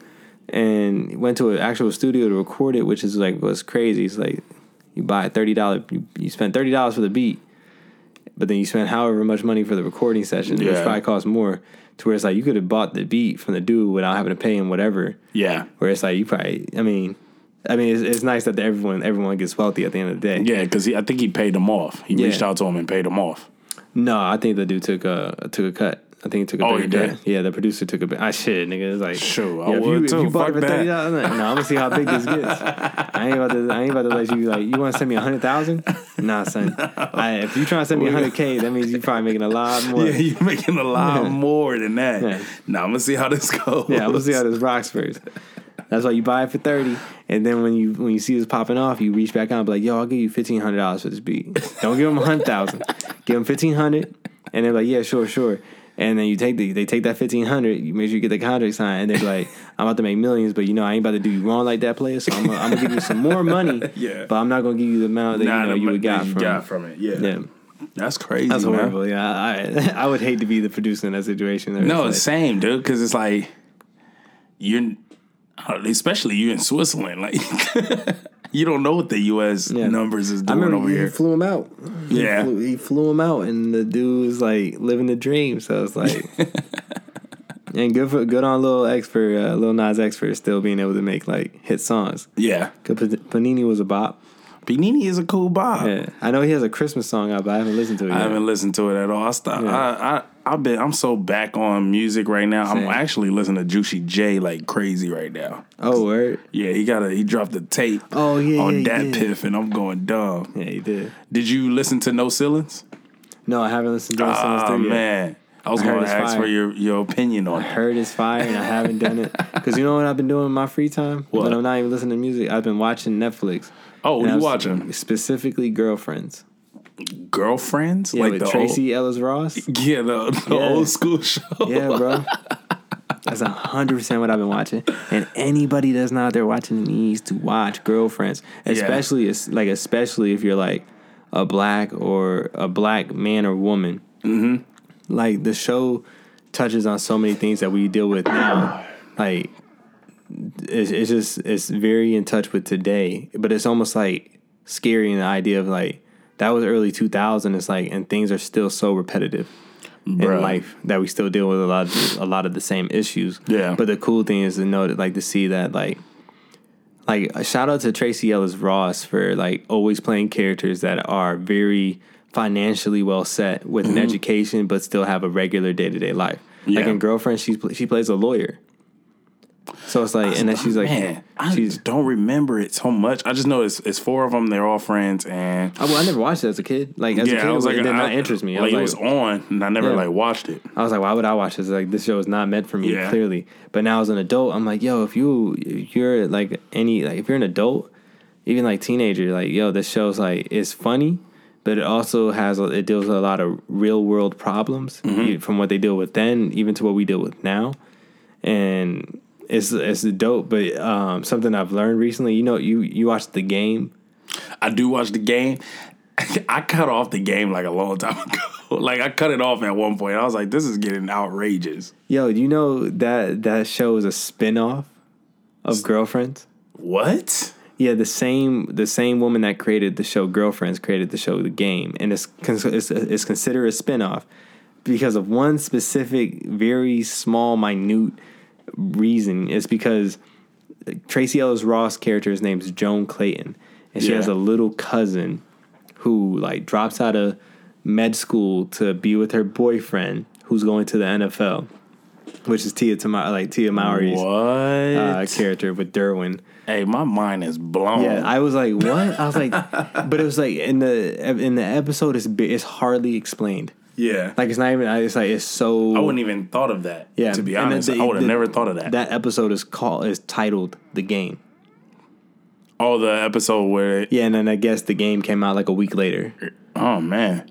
and went to an actual studio to record it, which is like was crazy. It's like you buy thirty dollars, you, you spend thirty dollars for the beat, but then you spend however much money for the recording session, which probably costs more. To where it's like you could have bought the beat from the dude without having to pay him whatever. Yeah. Where it's like you probably, I mean, I mean, it's, it's nice that everyone everyone gets wealthy at the end of the day. Yeah, because I think he paid them off. He Yeah. reached out to him and paid them off. No, I think the dude took a took a cut. I think he took a Oh, bigger he did? cut. Yeah, the producer took a bit. Ah, shit, nigga. It's like, Sure, I yeah, if you, would if too. you bought Fuck it for that. thirty dollars, no, I'm gonna see how big this gets. [LAUGHS] I ain't about to. I ain't about to let you like. You want to send me a hundred thousand? Nah, son. [LAUGHS] I, if you trying to send me a hundred k, that means you probably making a lot more. Yeah, you're making a lot [LAUGHS] more than that. Yeah. Now I'm gonna see how this goes. Yeah, we'll see how this rocks first. That's why you buy it for thirty, and then when you when you see this popping off, you reach back out and be like, "Yo, I'll give you fifteen hundred dollars for this beat." Don't give them a hundred thousand. [LAUGHS] Give them fifteen hundred, and they're like, "Yeah, sure, sure." And then you take the they take that fifteen hundred, you make sure you get the contract signed, and they're like, [LAUGHS] "I'm about to make millions, but you know I ain't about to do you wrong like that, player. So I'm gonna, I'm gonna give you some more [LAUGHS] money, Yeah. but I'm not gonna give you the amount that Nah, you know you would got from." got from it. Yeah. yeah, That's crazy. that's man. horrible. Yeah, I I would hate to be the producer in that situation. No, like- same, dude. Because it's like you're, [LAUGHS] especially you in Switzerland. Like [LAUGHS] you don't know what the U.S. Yeah. numbers is doing over he here. flew him out. He Yeah. flew, he flew him out, and the dude was like living the dream. So it's like, [LAUGHS] and good for good on Lil X for uh, Lil Nas X for still being able to make like hit songs. Yeah, Cause Panini was a bop. Panini is a cool Bob. Yeah, I know he has a Christmas song out, but I haven't listened to it. I haven't listened to it at all. I stop. Yeah. I, I I've been. I'm so back on music right now. Same. I'm actually listening to Juicy J like crazy right now. Oh, word. Yeah, he got a he dropped the tape. Oh, yeah, on yeah, that did. piff, and I'm going dumb. Yeah, he did. Did you listen to No Ceilings? No, I haven't listened to it Oh since yet. man, I was I going to ask fire. for your your opinion on I it. heard it's fire, and I haven't done it. [LAUGHS] Cause you know what I've been doing in my free time What? when I'm not even listening to music. I've been watching Netflix. Oh, what are you watching? Specifically, girlfriends. Girlfriends? Yeah, like the Tracee Ellis Ross. Old, yeah, the, the Yeah. old school show. Yeah, bro. [LAUGHS] That's hundred percent what I've been watching. And anybody that's not out there watching needs to watch Girlfriends, especially as like especially if you're like a black or a black man or woman. Mm-hmm. Like the show touches on so many things that we deal with now. Like it's, it's just it's very in touch with today, but it's almost like scary in the idea of like that was early 2000. It's like and things are still so repetitive Bruh. in life that we still deal with a lot of a lot of the same issues. Yeah. But the cool thing is to know that like to see that like like a shout out to Tracee Ellis Ross for like always playing characters that are very financially well set with an education, but still have a regular day to day life. Like Mm-hmm. In Girlfriend, she's she plays a lawyer. So it's like, and then she's like, man, I she's. don't remember it so much. I just know it's, it's four of them. They're all friends, and I, well, I never watched it as a kid. Like as a kid, I was like, it did not I- interest me. I Like, was it was on, and I never Yeah. like watched it. I was like, why would I watch this? Like this show is not meant for me, Yeah. clearly. But now as an adult, I'm like, yo, if you if you're like any like if you're an adult, even like teenager, like yo, this show's like it's funny, but it also has it deals with a lot of real world problems Mm-hmm. from what they deal with then, even to what we deal with now, and it's it's dope. But um, something I've learned recently, you know, you you watched the game. I do watch the game. [LAUGHS] I cut off the game like a long time [LAUGHS] ago. like I cut it off at one point. I was like, this is getting outrageous. Yo, you know that that show is a spin-off of Girlfriends? What? Yeah, the same the same woman that created the show Girlfriends created the show The Game, and it's it's, it's considered a spinoff because of one specific, very small, minute reason. It's because Tracee Ellis Ross' character's name is Joan Clayton, and she Yeah. has a little cousin who like drops out of med school to be with her boyfriend who's going to the NFL, which is Tia Tama- like Tia What? uh, character with Derwin. hey, my mind is blown. Yeah, I was like, what? I was like, [LAUGHS] but it was like in the in the episode, it's it's hardly explained. Yeah. Like it's not even. It's like it's so. I wouldn't even thought of that. Yeah, To be and honest, the- I would have never thought of that. That episode is called is titled "The Game." oh, the episode where. Yeah, and then I guess the game came out like a week later. Oh man.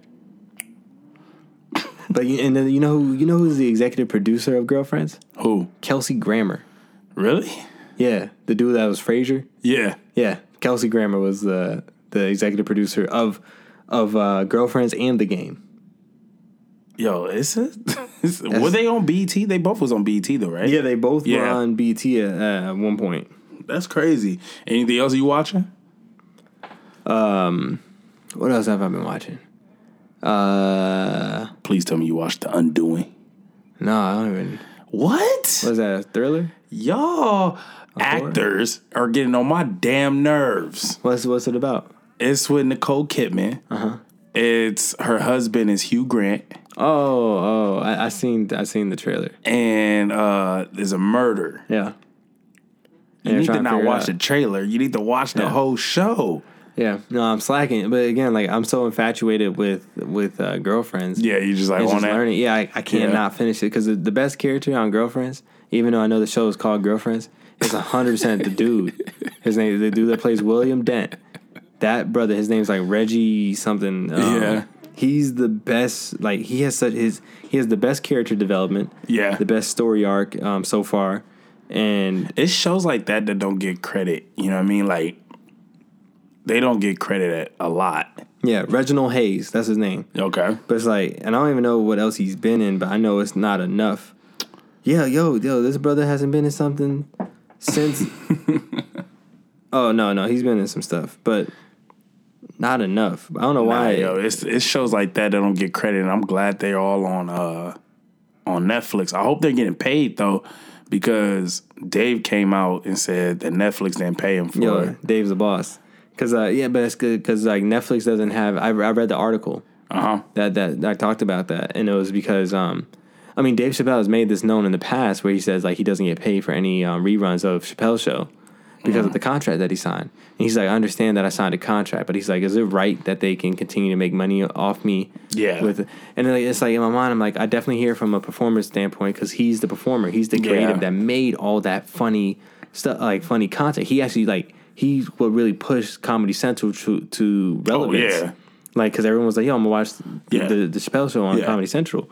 But and then you know who you know who's the executive producer of Girlfriends? Who? Kelsey Grammer. Really? Yeah, the dude that was Frasier. Yeah. Yeah, Kelsey Grammer was the the executive producer of of uh, Girlfriends and the game. Yo, it's, a, it's were they on BT? They both was on BT though, right? Yeah, they both were on BT at, at one point. That's crazy. Anything else you watching? Um, What else have I been watching? Uh, Please tell me you watched The Undoing. no, I don't even. What? What is that? A thriller? Y'all actors are getting on my damn nerves. What's what's it about? It's with Nicole Kidman. Uh-huh. It's her husband is Hugh Grant, Oh, oh, I, I seen I seen the trailer. and uh, there's a murder. Yeah. You need to not watch the trailer. You need to watch the Yeah. whole show. Yeah, no, I'm slacking. But again, like I'm so infatuated with with uh, girlfriends. Yeah, you just like on just that. learning. Yeah, I, I can't Yeah. not finish it because the, the best character on Girlfriends, even though I know the show is called Girlfriends, is hundred percent the dude. [LAUGHS] His name, the dude that plays William Dent. That brother, his name's like Reggie something. Um, Yeah. He's the best. Like he has such his he has the best character development. Yeah. the best story arc um, so far, and it shows like that that don't get credit. You know what I mean? Like they don't get credit a lot. yeah, Reginald Hayes, that's his name. Okay. But it's like, and I don't even know what else he's been in, but I know it's not enough. Yeah, yo, yo, this brother hasn't been in something since. [LAUGHS] oh no, no, he's been in some stuff, but not enough. I don't know Nah, why. yo, it's it's shows like that that don't get credit, and I'm glad they're all on uh on Netflix. I hope they're getting paid though, because Dave came out and said that Netflix didn't pay him for yo, it. Dave's the boss. Cause uh, yeah, but it's good because like Netflix doesn't have. I, I read the article Uh huh. that that that talked about that, and it was because um, I mean Dave Chappelle has made this known in the past where he says like he doesn't get paid for any um, reruns of Chappelle's show because of the contract that he signed. And he's like, I understand that I signed a contract, but he's like, is it right that they can continue to make money off me? Yeah. With and it's like in my mind, I'm like, I definitely hear from a performer standpoint because he's the performer, he's the creative Yeah. that made all that funny stuff, like funny content. He actually like he what really pushed Comedy Central to to relevance. Oh, yeah. Like, because everyone was like, "Yo, I'm gonna watch Yeah. the the Chappelle show on Yeah. Comedy Central,"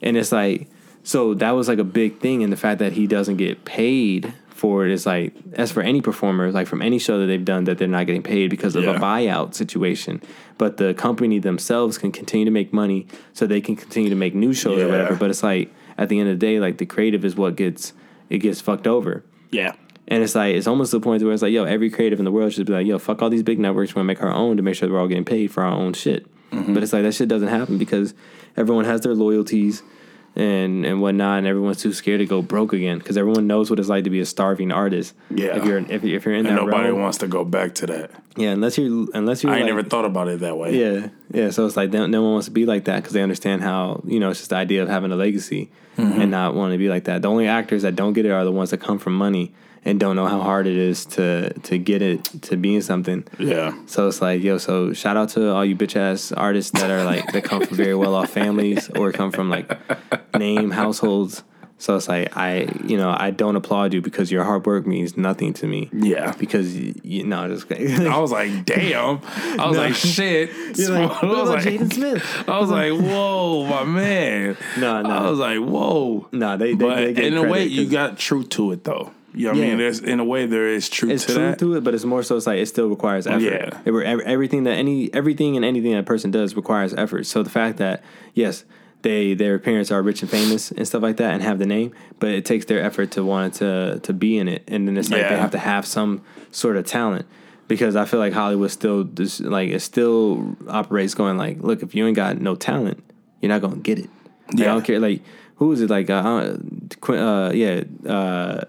and it's like, so that was like a big thing, and the fact that he doesn't get paid for it is like, as for any performer, like from any show that they've done, that they're not getting paid because of Yeah. a buyout situation. But the company themselves can continue to make money, so they can continue to make new shows or whatever. But it's like at the end of the day, like the creative is what gets it gets fucked over. Yeah. And it's like it's almost to the point where it's like, yo, every creative in the world should be like, yo, fuck all these big networks. We're gonna make our own to make sure that we're all getting paid for our own shit. Mm-hmm. But it's like that shit doesn't happen because everyone has their loyalties. And and whatnot, and everyone's too scared to go broke again because everyone knows what it's like to be a starving artist. Yeah. if you're if, you- if you're in And that nobody realm, wants to go back to that. yeah, unless you're unless you're I like, never thought about it that way. yeah, yeah. So it's like no, no one wants to be like that because they understand how you know it's just the idea of having a legacy Mm-hmm. and not wanting to be like that. The only actors that don't get it are the ones that come from money and don't know how hard it is to to get it to being something. Yeah. So it's like yo. So shout out to all you bitch ass artists that are like that come from very well off families or come from like name households. So it's like I, you know, I don't applaud you because your hard work means nothing to me. Yeah. Because you, know, just I was like, damn. I was like, shit. You're like, [LAUGHS] I was like, Jaden Smith? [LAUGHS] I was like, whoa, my man. No, no. I was like, whoa. No, they- they- but they get in a way, you got truth to it, though. You know what Yeah. I mean? There's in a way there is truth it's to truth that. to it, but it's more so it's like it still requires effort. Yeah. It, everything that any everything and anything that a person does requires effort. So the fact that yes, they their parents are rich and famous and stuff like that and have the name, but it takes their effort to want to to be in it, and then it's like they have to have some sort of talent. Because I feel like Hollywood still just, like it still operates going like, look, if you ain't got no talent, you're not gonna get it. Like, I don't care. Like who is it? Like uh, uh, uh yeah. Uh,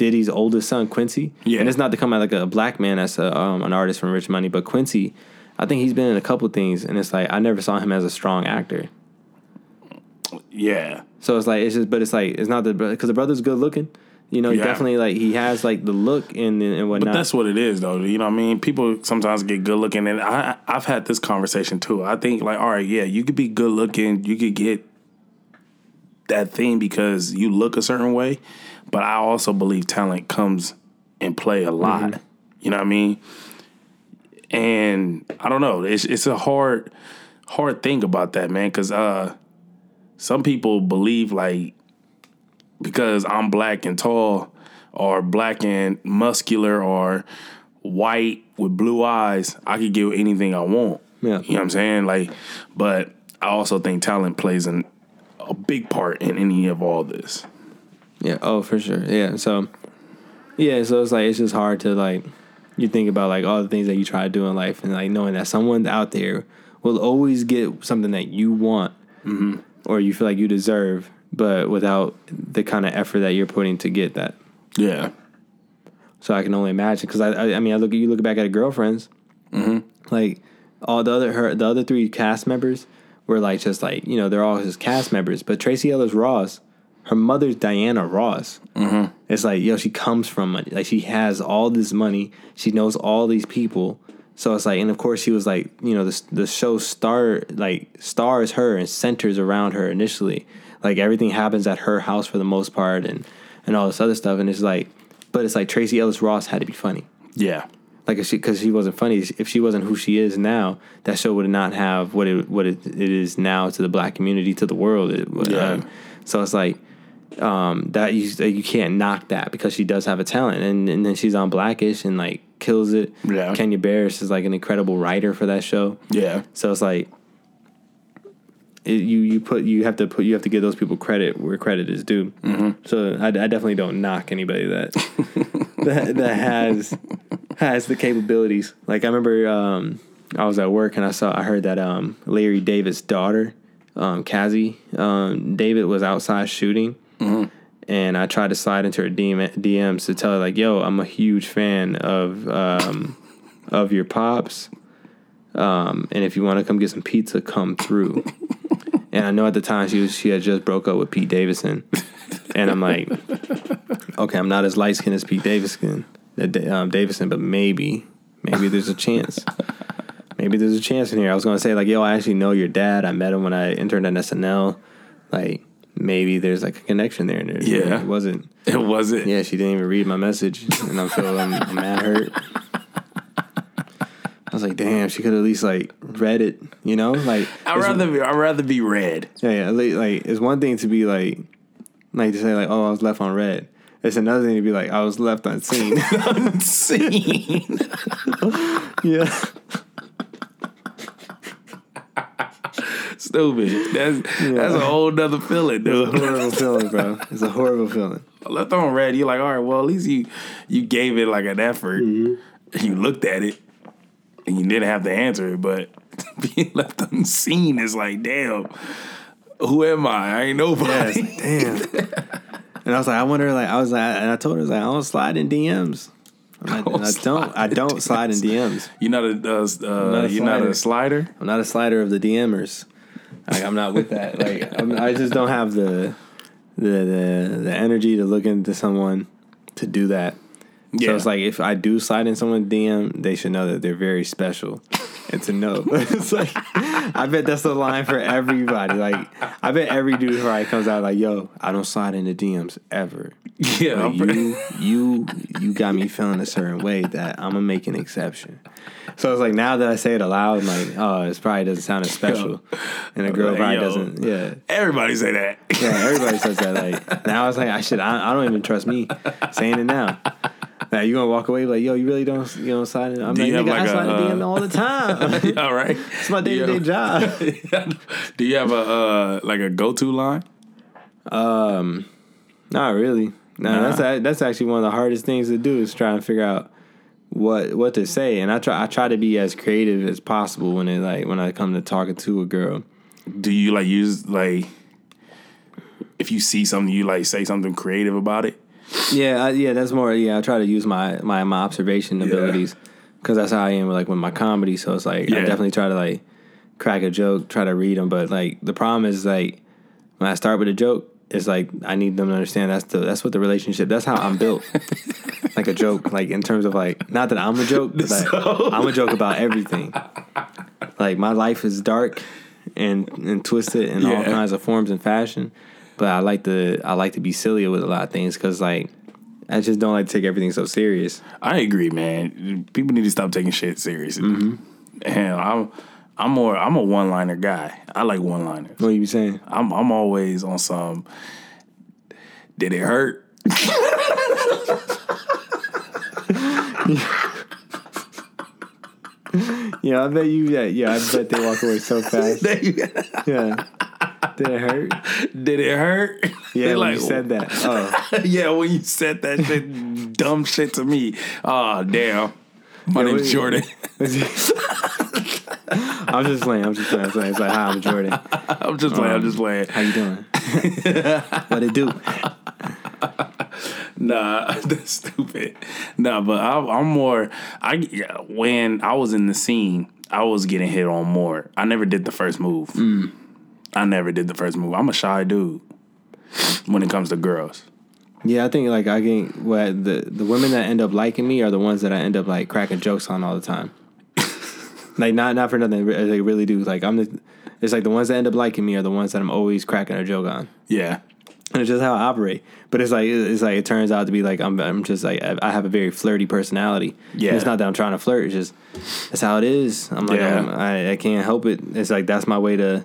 Diddy's oldest son, Quincy. Yeah. And it's not to come out like a black man as a, um, an artist from Rich Money, but Quincy, I think he's been in a couple things, and it's like I never saw him as a strong actor. Yeah. So it's like it's just, but it's like it's not the because the brother's good looking. You know, Yeah. definitely like he has like the look and and whatnot. But that's what it is, though. You know what I mean? People sometimes get good looking, and I I've had this conversation too. I think like, all right, yeah, you could be good looking, you could get that thing because you look a certain way, but I also believe talent comes and play a lot. You know what I mean? And I don't know. It's it's a hard hard thing about that, man, because uh, some people believe like because I'm black and tall, or black and muscular, or white with blue eyes, I could get anything I want. Yeah. You know what I'm saying? Like, but I also think talent plays an, a big part in any of all this. Yeah. Oh, for sure. Yeah. So, yeah. So it's like it's just hard to like you think about like all the things that you try to do in life and like knowing that someone out there will always get something that you want mm-hmm. or you feel like you deserve, but without the kind of effort that you're putting to get that. Yeah. So I can only imagine because I, I, I mean, I look at you look back at her girlfriends, mm-hmm. like all the other her the other three cast members were like just like you know they're all just cast members, but Tracee Ellis Ross, her mother's Diana Ross. Mm-hmm. It's like yo, she comes from money, like she has all this money, she knows all these people. So it's like, and of course she was like, you know, the the show star like stars her and centers around her initially. Like everything happens at her house for the most part, and and all this other stuff. And it's like, but it's like Tracee Ellis Ross had to be funny. Yeah. Like if she because she wasn't funny. If she wasn't who she is now, that show would not have what it what it, it is now to the black community to the world. It, Yeah. um, so it's like um, that you you can't knock that because she does have a talent, and and then she's on Blackish and like kills it. Yeah. Kenya Barris is like an incredible writer for that show. Yeah. So it's like it, you you put you have to put you have to give those people credit where credit is due. Mm-hmm. So I, I definitely don't knock anybody that [LAUGHS] that that has has the capabilities. Like I remember um, I was at work and I saw I heard that um, Larry David's daughter, um, Cazzie um, David was outside shooting. And I tried to slide into her DM, DMs to tell her like, "Yo, I'm a huge fan of um, of your pops, um, and if you want to come get some pizza, come through." [LAUGHS] and I know at the time she was she had just broke up with Pete Davidson, and I'm like, okay, I'm not as light skinned as Pete Davidson, uh, um, Davidson, but maybe maybe there's a chance. Maybe there's a chance in here. I was gonna say like, yo, I actually know your dad. I met him when I interned at SNL. Like maybe there's like a connection there. And there Yeah. it wasn't. [LAUGHS] It wasn't. Yeah, she didn't even read my message, and I'm feeling mad hurt. I was like, damn, she could at least like read it, you know? Like, I'd rather be, I'd rather be red. yeah, yeah, like, like it's one thing to be like, like to say like, oh, I was left on red. It's another thing to be like, I was left unseen. [LAUGHS] Unseen. [LAUGHS] yeah, Stupid. That's that's a whole nother feeling, it's a horrible feeling, bro. It's a horrible feeling. Left on red, you're like, all right, well, at least you you gave it like an effort. Mm-hmm. You looked at it, and you didn't have to answer it, but [LAUGHS] being left unseen is like, damn. Who am I? I ain't nobody. Yes, damn. [LAUGHS] And I was like, I wonder, like, I was like, and I told her, I was like, I don't slide in DMs. I'm not- I don't, I don't slide in DMs. You're not a uh, uh, not a you're not a slider. I'm not a slider of the DMers. Like, I'm not with that. [LAUGHS] Like, I'm, I just don't have the, the, the, the energy to look into someone to do that. So it's like if I do slide in someone's DM, they should know that they're very special. And to know, it's like I bet that's the line for everybody. Like I bet every dude probably comes out like, "Yo, I don't slide into DMs ever." Yeah, Like, I'm pretty- you, you, you got me feeling a certain way that I'm gonna make an exception. So it's like now that I say it aloud, I'm like, oh, it probably doesn't sound as special, and a girl Like, probably doesn't. Yeah, Everybody say that. yeah, everybody says that. Like now, it's like I should. I, I don't even trust me saying it now. Now you gonna walk away like, yo, you really don't, you know, sign it. I'm Do like, nigga, like I a, in uh, DM all the time. [LAUGHS] All right. it's my day to day job. [LAUGHS] Do you have a uh, like a go to line? Um, not really. No, Nah. that's that's actually one of the hardest things to do is try and figure out what what to say. And I try I try to be as creative as possible when it like when I come to talking to a girl. Do you like use like if you see something you like say something creative about it? Yeah, I, yeah, that's more. Yeah, I try to use my my my observation abilities because that's how I am. Like with my comedy, so it's like I Yeah. definitely try to like crack a joke, try to read them. But like the problem is like when I start with a joke, it's like I need them to understand that's the that's what the relationship. That's how I'm built. [LAUGHS] like a joke, like in terms of like not that I'm a joke, but like, [LAUGHS] I'm a joke about everything. Like my life is dark and and twisted in all Yeah. kinds of forms and fashion. But I like to I like to be silly with a lot of things because like I just don't like to take everything so serious. I agree, man. People need to stop taking shit seriously. Mm-hmm. Hell, I'm I'm more I'm a one liner guy. I like one liners. What you saying? I'm I'm always on some. Did it hurt? [LAUGHS] Yeah, I bet you. Yeah, yeah, I bet they walk away so [LAUGHS] fast. Yeah, did it hurt? [LAUGHS] Did it hurt? Yeah, They when [LAUGHS] you said that. Oh, [LAUGHS] yeah, when you said that shit, dumb shit to me. Oh damn. My Yeah, name's Jordan. I'm just playing. I'm just playing. I'm playing. It's like, hi, I'm Jordan. I'm just playing. I'm just um, playing. How you doing? what it do? Nah, that's stupid. Nah, but I, I'm more. I when I was in the scene, I was getting hit on more. I never did the first move. Mm. I never did the first move. I'm a shy dude when it comes to girls. Yeah, I think like I get what the the women that end up liking me are the ones that I end up like cracking jokes on all the time. [LAUGHS] like not not for nothing, they really do. Like I'm the, it's like the ones that end up liking me are the ones that I'm always cracking a joke on. Yeah, and it's just how I operate. But it's like it's like it turns out to be like I'm I'm just like I have a very flirty personality. Yeah. And it's not that I'm trying to flirt. It's just that's how it is. I'm like Yeah. I'm- I I can't help it. It's like that's my way to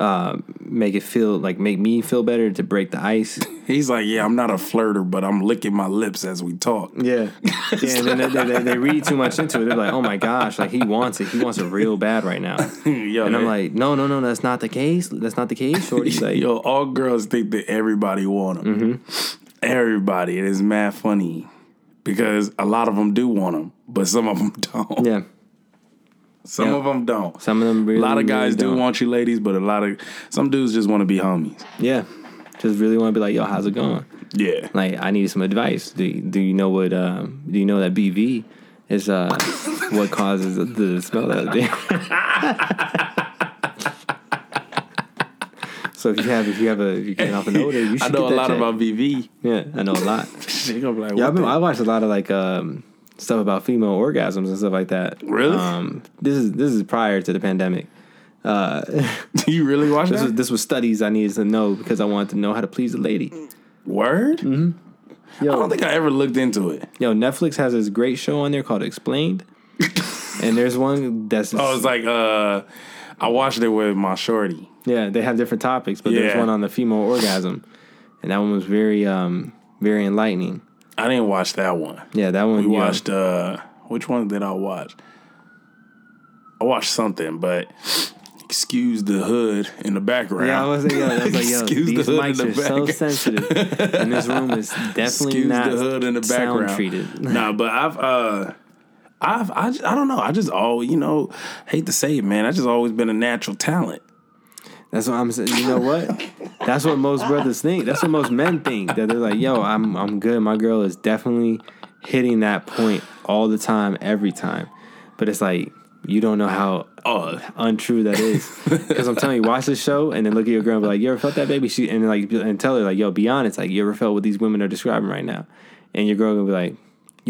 uh, make it feel like make me feel better to break the ice. [LAUGHS] he's like, yeah, I'm not a flirter, but I'm licking my lips as we talk. Yeah, [LAUGHS] yeah. And then they, they, they, they read too much into it. They're like, oh my gosh, like he wants it. He wants it real bad right now. [LAUGHS] Yo, And I'm man. like, no, no, no, that's not the case. That's not the case, shorty. Like, Yo, all girls think that everybody want them. Everybody. It is mad funny because a lot of them do want them, but some of them don't. yeah. Some Yeah. of them don't. Some of them really. a lot of guys really do don't. want you ladies, but a lot of some dudes just want to be homies. Yeah. Just really want to be like, yo, how's it going? Yeah. Like, I need some advice. Do you, do you know what? Um, do you know that BV is uh, [LAUGHS] what causes the, smell that? [LAUGHS] so if you have if you have a if you're getting off an odor, you [LAUGHS] should I know a that lot checked. about BV. Yeah, I know a lot. Like, Yeah, I, I watched a lot of like um, stuff about female orgasms and stuff like that. Really? Um, this is this is prior to the pandemic. Uh, Do [LAUGHS] you really watch this was this was studies I needed to know because I wanted to know how to please a lady. Word? Mm-hmm. Yo, I don't think I ever looked into it. yo, Netflix has this great show on there called Explained, [LAUGHS] and there's one that's Oh, it's like uh, I watched it with my shorty. yeah they have different topics, but there's one on the female orgasm, and that one was very um very enlightening. I didn't watch that one. Yeah, that one We yeah. watched uh which one did I watch? I watched something, but excuse the hood in the background. Yeah, I was like, yo, I was like, yo, [LAUGHS] Excuse the these hood in mics the are so sensitive, and this room is [LAUGHS] definitely Excuse not the hood in the background. sound treated. [LAUGHS] nah, but I've uh I've I, I don't know. I just always, you know, hate to say it, man. I just always been a natural talent. That's what I'm saying. You know what? That's what most brothers think. That's what most men think. That they're like, yo, I'm I'm good. My girl is definitely hitting that point all the time, every time. But it's like you don't know how uh, untrue that is. [LAUGHS] Because I'm telling you, watch this show and then look at your girl and be like, you ever felt that, baby? She and like and tell her like, yo, be honest. Like, you ever felt what these women are describing right now? And your girl gonna be like,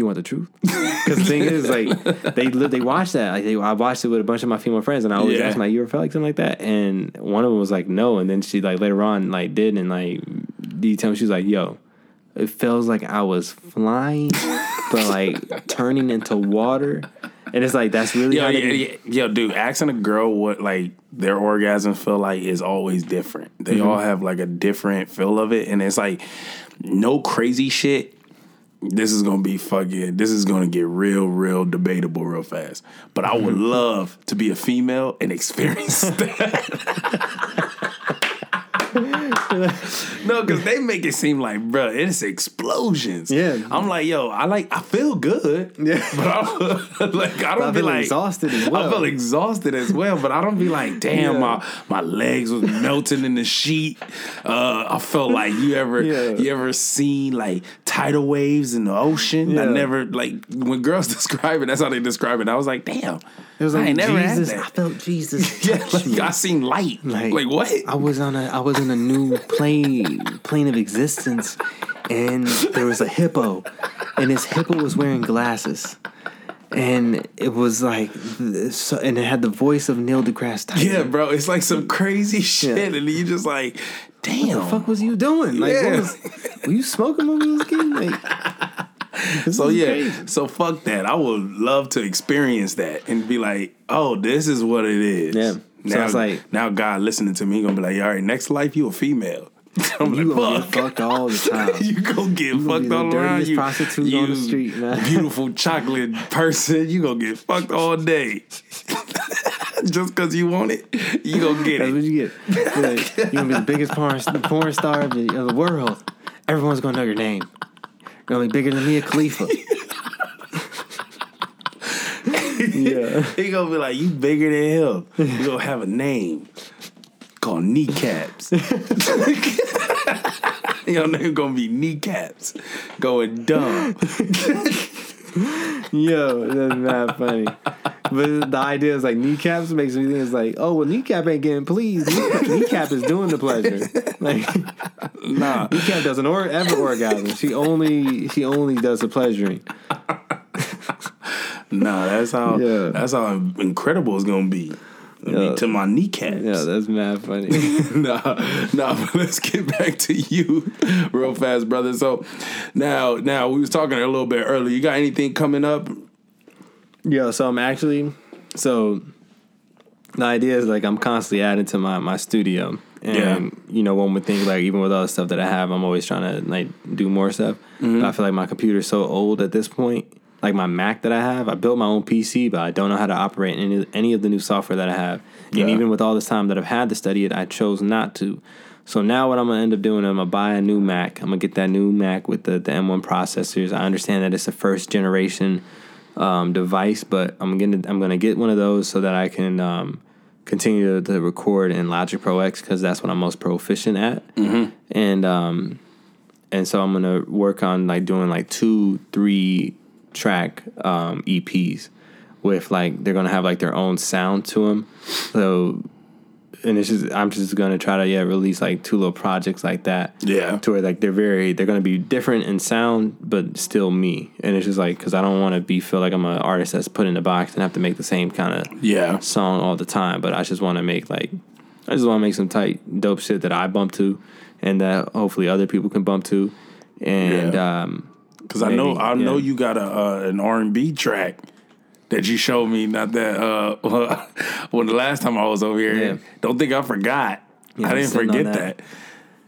you want the truth? [LAUGHS] Because the thing is, like, they li- they watch that. Like, they, I watched it with a bunch of my female friends, and I always Yeah. ask them, like, you ever felt like something like that? And one of them was like, no. And then she like later on like did, and like, me she was like, yo, it feels like I was flying, but like turning into water. And it's like that's really Yo, how yeah, they- yeah, yo, dude, asking a girl what like their orgasm feel like is always different. They Mm-hmm. all have like a different feel of it, and it's like no crazy shit. This is gonna be fucking. This is gonna get real, real debatable real fast. But I Mm-hmm. would love to be a female and experience [LAUGHS] that. [LAUGHS] [LAUGHS] no, because they make it seem like, bro, it's explosions. Yeah. I'm like, yo, I like, I feel good. Yeah. but I'm [LAUGHS] like, I don't I be feel like exhausted as well. I feel exhausted as well, but I don't be like, damn, Yeah. my my legs was melting in the sheet. Uh, I felt like you ever [LAUGHS] Yeah. you ever seen like tidal waves in the ocean? I never like when girls describe it. That's how they describe it. I was like, damn, It was I like ain't never had Jesus. I felt Jesus. [LAUGHS] Yeah, like. I seen light. Like, Like, what? I was on a I was in a new plane [LAUGHS] plane of existence, and there was a hippo, and this hippo was wearing glasses, and it was like, so, and it had the voice of Neil deGrasse Tyson. yeah, bro, it's like some crazy shit, Yeah. and you just like, damn. What the fuck was you doing? Like, Yeah. what was, were you smoking when we was kidding? Like, [LAUGHS] So yeah, crazy. so fuck that. I would love to experience that and be like, oh, this is what it is. Yeah. So Now, it's like- now God listening to me he gonna be like, all right, next life you a female. [LAUGHS] I'm you like, gonna get fuck. fucked all the time. [LAUGHS] you gonna get gonna fucked the all around you. prostitute you on the street, man. Beautiful chocolate person. You gonna get fucked all day. Just cause you want it, you gonna get That's it. what you get. Like, you're gonna be the biggest porn, porn star of the, of the world. Everyone's gonna know your name. Gonna bigger than Mia Khalifa. yeah. [LAUGHS] He gonna be like, you bigger than him. You gonna have a name called kneecaps. [LAUGHS] Your name gonna be kneecaps. Going dumb. [LAUGHS] [LAUGHS] Yo, that's not funny. But the idea is like kneecaps makes me think it's like, oh well, kneecap ain't getting pleased. Kneecap, kneecap is doing the pleasure. Like Nah. kneecap doesn't or ever orgasm. She only she only does the pleasuring. Nah, that's how Yeah. that's how incredible it's gonna be. It'll Yeah. to my kneecaps. Yeah, that's mad funny. [LAUGHS] [LAUGHS] nah, nah, but let's get back to you [LAUGHS] real fast, brother. So now now we was talking a little bit earlier. You got anything coming up? Yo, so I'm actually so the idea is like I'm constantly adding to my my studio. And Yeah. you know, one would think like even with all the stuff that I have, I'm always trying to like do more stuff. But I feel like my computer's so old at this point. Like my Mac that I have, I built my own PC, but I don't know how to operate any any of the new software that I have. Yeah. And even with all this time that I've had to study it, I chose not to. So now what I'm gonna end up doing, I'm gonna buy a new Mac. I'm gonna get that new Mac with the, the M1 processors. I understand that it's a first generation um, device, but I'm gonna I'm gonna get one of those so that I can um, continue to, to record in Logic Pro X because that's what I'm most proficient at. And um, and so I'm gonna work on like doing like two, three track um, EPs with like they're gonna have like their own sound to them. So and it's just I'm just gonna try to yeah release like two little projects like that. Yeah. To where like they're very they're gonna be different in sound but still me. And it's just like because I don't want to be feel like I'm an artist that's put in a box and have to make the same kind of Yeah. song all the time. But I just want to make like I just want to make some tight dope shit that I bump to and that hopefully other people can bump to. And Yeah. um Because I know I know you got a uh, an R and B track that you showed me. Not that uh, [LAUGHS] when the last time I was over here. Yeah. Don't think I forgot. Yeah, I didn't forget that. that.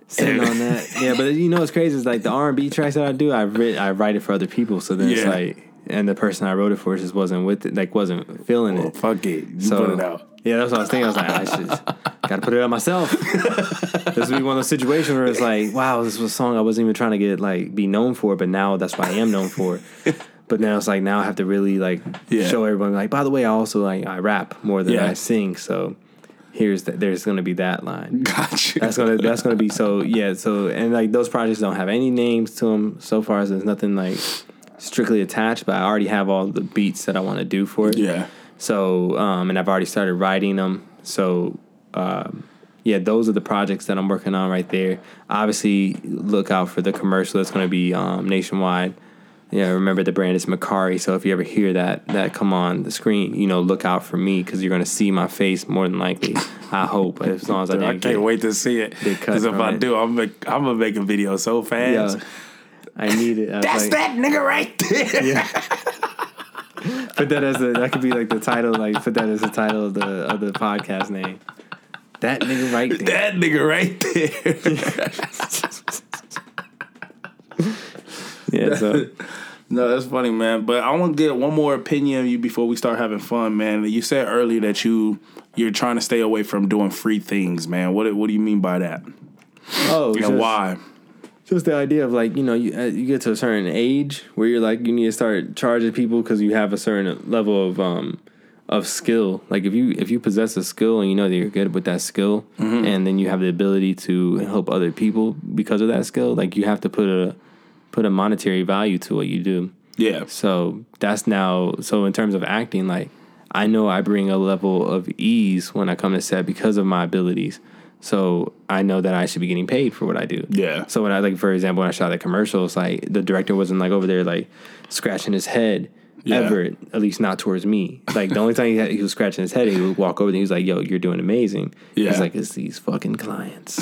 sitting on that. [LAUGHS] Yeah, but you know what's crazy is like the R and B tracks that I do, I writ, I write it for other people. So then it's like, and the person I wrote it for just wasn't with it, like wasn't feeling Well, it. fuck it. You So put it out. Yeah, that's what I was thinking. I was like, ah, I should got to put it out myself. [LAUGHS] this would be one of those situations where it's like, wow, this was a song I wasn't even trying to get like be known for, but now that's what I am known for. [LAUGHS] But now it's like now I have to really like Yeah. show everyone like, by the way, I also like I rap more than Yeah. I sing. So here's that there's gonna be that line. Gotcha. That's gonna that's gonna be so yeah so and like those projects don't have any names to them so far. So there's nothing like strictly attached, but I already have all the beats that I want to do for it. yeah. So um, and I've already started writing them. So um, yeah, those are the projects that I'm working on right there. Obviously, look out for the commercial that's going to be um, nationwide. Yeah, remember the brand is Macari. So if you ever hear that that come on the screen, you know, look out for me because you're going to see my face more than likely. I hope as long as I Dude, I can't wait to see it. Because if I it. do, I'm I'm gonna make a video so fast. Yeah, I need it. I That's like, that nigga right there. Yeah. [LAUGHS] put that as the that could be like the title. Like put that as the title of the of the podcast name. That nigga right there. That nigga right there. [LAUGHS] Yeah. So [LAUGHS] no, that's funny, man. But I want to get one more opinion of you before we start having fun, man. You said earlier that you you're trying to stay away from doing free things, man. What what do you mean by that? oh, And just- why? Just the idea of like you know you uh, you get to a certain age where you're like you need to start charging people because you have a certain level of um of skill. Like if you if you possess a skill and you know that you're good with that skill, and then you have the ability to help other people because of that skill, like you have to put a put a monetary value to what you do. Yeah. So that's now so in terms of acting, like I know I bring a level of ease when I come to set because of my abilities. So I know that I should be getting paid for what I do. Yeah. So when I like for example when I shot that commercial, it's like the director wasn't like over there like scratching his head Yeah. ever, at least not towards me. Like the only time he, had, he was scratching his head, he would walk over and he was like, "Yo, you're doing amazing." Yeah. He's like, "It's these fucking clients."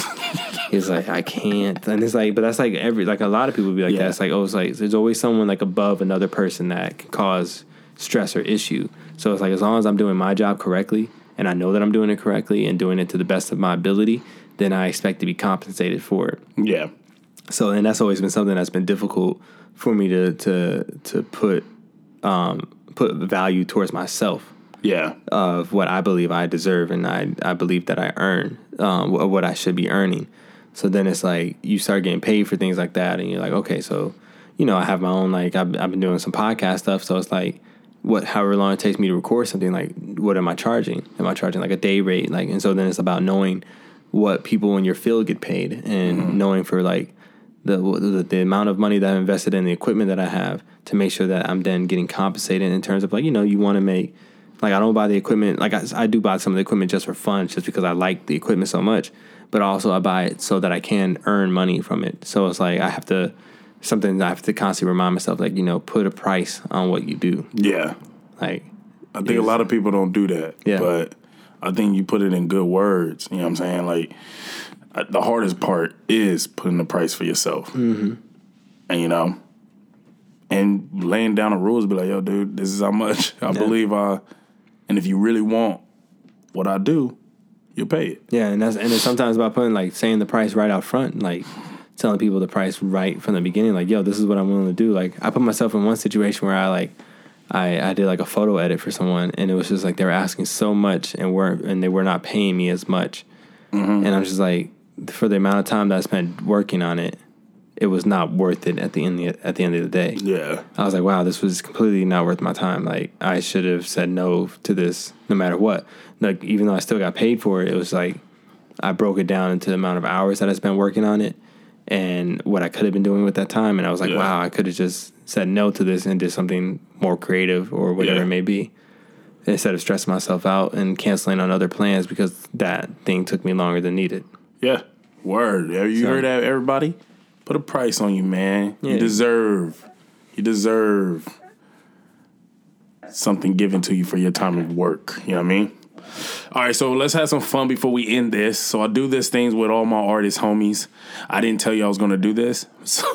He's like, "I can't," and it's like, but that's like every like a lot of people be like Yeah. that. It's like, oh, it's like there's always someone like above another person that can cause stress or issue. So it's like as long as I'm doing my job correctly and I know that I'm doing it correctly and doing it to the best of my ability, then I expect to be compensated for it. Yeah. So and that's always been something that's been difficult for me to to to put um put value towards myself Yeah. of what I believe I deserve and I I believe that I earn um what I should be earning. So then it's like you start getting paid for things like that and you're like okay so you know I have my own like I've I've been doing some podcast stuff so it's like what however long it takes me to record something like what am I charging? Am I charging like a day rate? Like and so then it's about knowing what people in your field get paid and mm-hmm. knowing for like the, the the amount of money that I invested in the equipment that I have to make sure that I'm then getting compensated in terms of like you know you want to make like I don't buy the equipment like I, I do buy some of the equipment just for fun just because I like the equipment so much but also I buy it so that I can earn money from it. So it's like I have to something I have to constantly remind myself like you know put a price on what you do Yeah. like I think a lot of people don't do that. Yeah. But I think you put it in good words. You know what I'm saying? Like, the hardest part is putting the price for yourself. Mm-hmm. And, you know, and laying down the rules, be like, yo, dude, this is how much I believe I, and if you really want what I do, you'll pay it. Yeah, and that's and it's sometimes about putting like saying the price right out front, like telling people the price right from the beginning. Like, yo, this is what I'm willing to do. Like, I put myself in one situation where I like, I I did like a photo edit for someone, and it was just like they were asking so much and weren't and they were not paying me as much, mm-hmm. and I'm just like, for the amount of time that I spent working on it, it was not worth it at the end at the end of the day. Yeah. I was like, wow, this was completely not worth my time. Like, I should have said no to this no matter what. Like, even though I still got paid for it, it was like I broke it down into the amount of hours that I spent working on it and what I could have been doing with that time. And I was like, Yeah. wow, I could have just said no to this and did something more creative or whatever Yeah. it may be. Instead of stressing myself out and canceling on other plans because that thing took me longer than needed. Yeah. Word. You So- heard that, everybody? Put a price on you, man. You deserve. You deserve something given to you for your time of work. You know what I mean? All right, so let's have some fun before we end this. So I do this things with all my artist homies. I didn't tell you I was gonna do this, [LAUGHS] so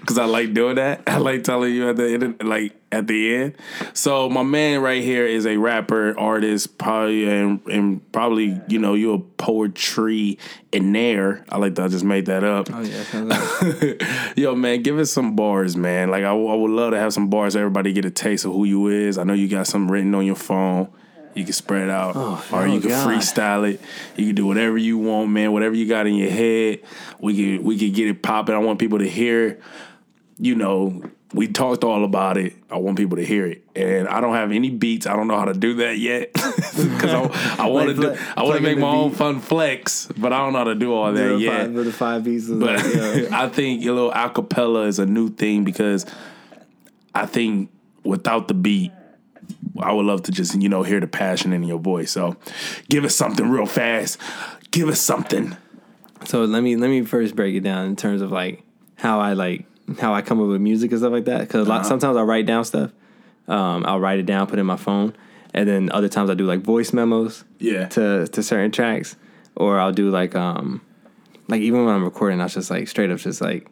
because I like doing that. I like telling you at the end, like at the end. So my man right here is a rapper, artist, probably and and probably you know you're a poetry in there. I like that. I just made that up. Oh, yeah. [LAUGHS] Yo, man, give us some bars, man. Like I, I would love to have some bars. So everybody get a taste of who you is. I know you got some written on your phone. You can spread out, or you oh, can God. freestyle it. You can do whatever you want, man. Whatever you got in your head, we can we can get it popping. I want people to hear, you know, we talked all about it. I want people to hear it, and I don't have any beats. I don't know how to do that yet [LAUGHS] because I, I want to do. I want to make my the own fun flex, but I don't know how to do all that the yet. five, the five beats. But like, yo. [LAUGHS] I think a little acapella is a new thing because I think without the beat, I would love to just you know hear the passion in your voice. So give us something real fast. Give us something. So let me let me first break it down in terms of like how I like how I come up with music and stuff like that. Because Uh-huh. sometimes I write down stuff. Um, I'll write it down, put it in my phone, and then other times I do like voice memos. Yeah. To to certain tracks, or I'll do like um, like even when I'm recording, I was just like straight up just like.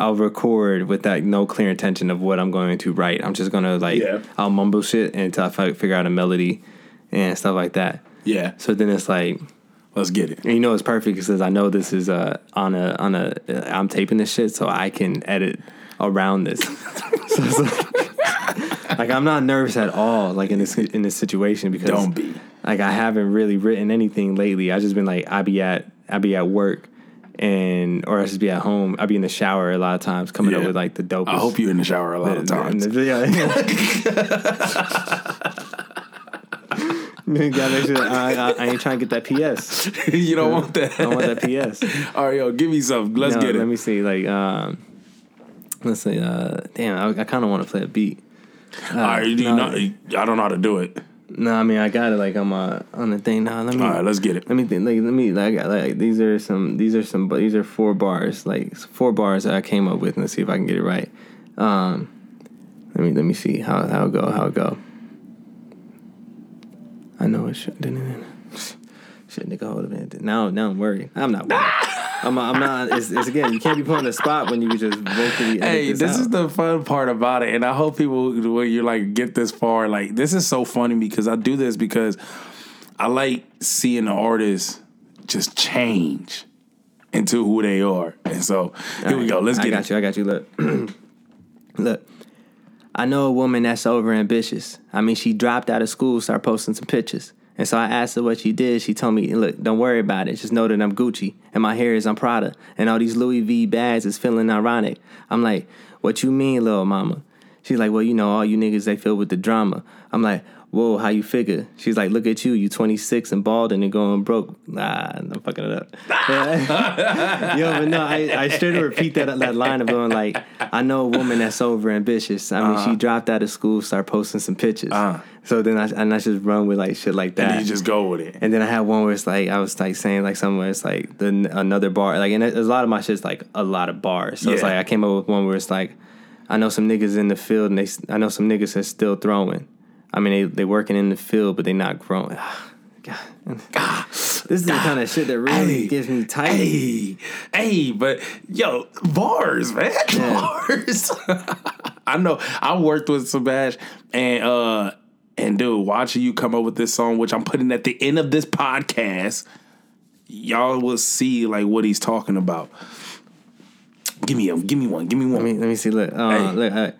I'll record with that no clear intention of what I'm going to write. I'm just gonna like Yeah. I'll mumble shit until I figure out a melody and stuff like that. Yeah, So then it's like let's get it. and you know it's perfect because I know this is uh, on a on a uh, I'm taping this shit so I can edit around this. [LAUGHS] so like, like I'm not nervous at all like in this in this situation because Don't be. like I haven't really written anything lately. I just been like I be at I be at work and or I just be at home. I be in the shower a lot of times coming up with like the dopest. I hope you're in the shower a lot of [LAUGHS] times. Yeah. [LAUGHS] Gotta make sure I, I, I ain't trying to get that PS. [LAUGHS] you don't want that. I want that PS. All right, yo, give me some. Let's No, get it. Let me see. Like, um, let's see. Uh, damn, I, I kind of want to play a beat. All right, you no. not, I don't know how to do it. No, I mean I got it. Like I'm uh, on the thing now. Let me. All right, let's get it. Let me think. Like, let me. Like, I got, like these are some. These are some. These are four bars. Like four bars that I came up with. And let's see if I can get it right. Um, let me. Let me see how how it go. How it go. I know it should. [LAUGHS] Shit, nigga, hold it. Man. Now, now I'm worried. I'm not worried. [LAUGHS] [LAUGHS] I'm, I'm not. It's, it's again. You can't be put on the spot when you just vocally. Hey, this, this is the fun part about it, and I hope people when you like get this far, like this is so funny because I do this because I like seeing the artist just change into who they are, and so here we go. Let's I get got it. you. I got you. Look, [CLEARS THROAT] look. I know a woman that's over ambitious. I mean, she dropped out of school, started posting some pictures. And so I asked her what she did. She told me, "Look, don't worry about it. Just know that I'm Gucci, and my hair is I'm Prada, and all these Louis V bags is feeling ironic." I'm like, "What you mean, little mama?" She's like, "Well, you know, all you niggas they filled with the drama." I'm like, "Whoa, how you figure?" She's like, "Look at you, you 26 and bald and you're going broke." Nah, I'm fucking it up. [LAUGHS] Yo, but no, I, I straight to repeat that that line of going like, I know a woman that's over ambitious. I mean, she dropped out of school, started posting some pictures. Uh-huh. So then I and I just run with like shit like that. And you just go with it. And then I had one where it's like I was like saying like somewhere it's like the another bar like and a lot of my shit's like a lot of bars. So it's like I came up with one where it's like I know some niggas in the field and they I know some niggas that's still throwing. I mean they they working in the field but they not growing. [SIGHS] God. this is the kind of shit that really Hey. gives me tight. Hey, hey, but yo, bars, man, Yeah. bars. [LAUGHS] I know. I worked with Sebastian, and uh, and dude, watching you come up with this song, which I'm putting at the end of this podcast, y'all will see like what he's talking about. Give me a, give me one, give me one. Let me let me see. Look, uh, Hey. look.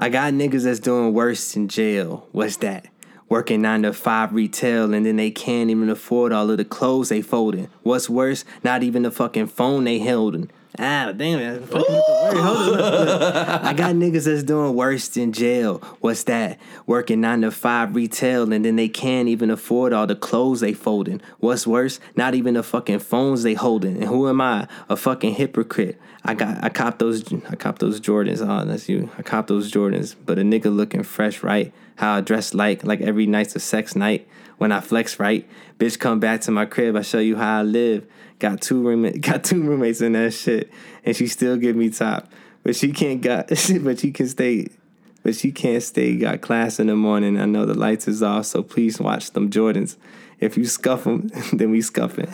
I got niggas that's doing worse in jail. What's that? Working nine to five retail, and then they can't even afford all of the clothes they folding. What's worse? Not even the fucking phone they holding. Ah, damn it! Fucking with the word. Hold on, look, look. I got niggas that's doing worse in jail. What's that? Working nine to five retail, and then they can't even afford all the clothes they folding. What's worse? Not even the fucking phones they holding. And who am I? A fucking hypocrite. I got I copped those I copped those Jordans. Oh, that's you. I copped those Jordans. But a nigga looking fresh, right? How I dress like like every night's a sex night. When I flex right, bitch, come back to my crib. I show you how I live. Got two roommate, [LAUGHS] got two roommates in that shit, and she still give me top. But she can't got, [LAUGHS] but she can stay, but she can't stay. Got class in the morning. I know the lights is off, so please watch them Jordans. If you scuff them, [LAUGHS] then we scuffing.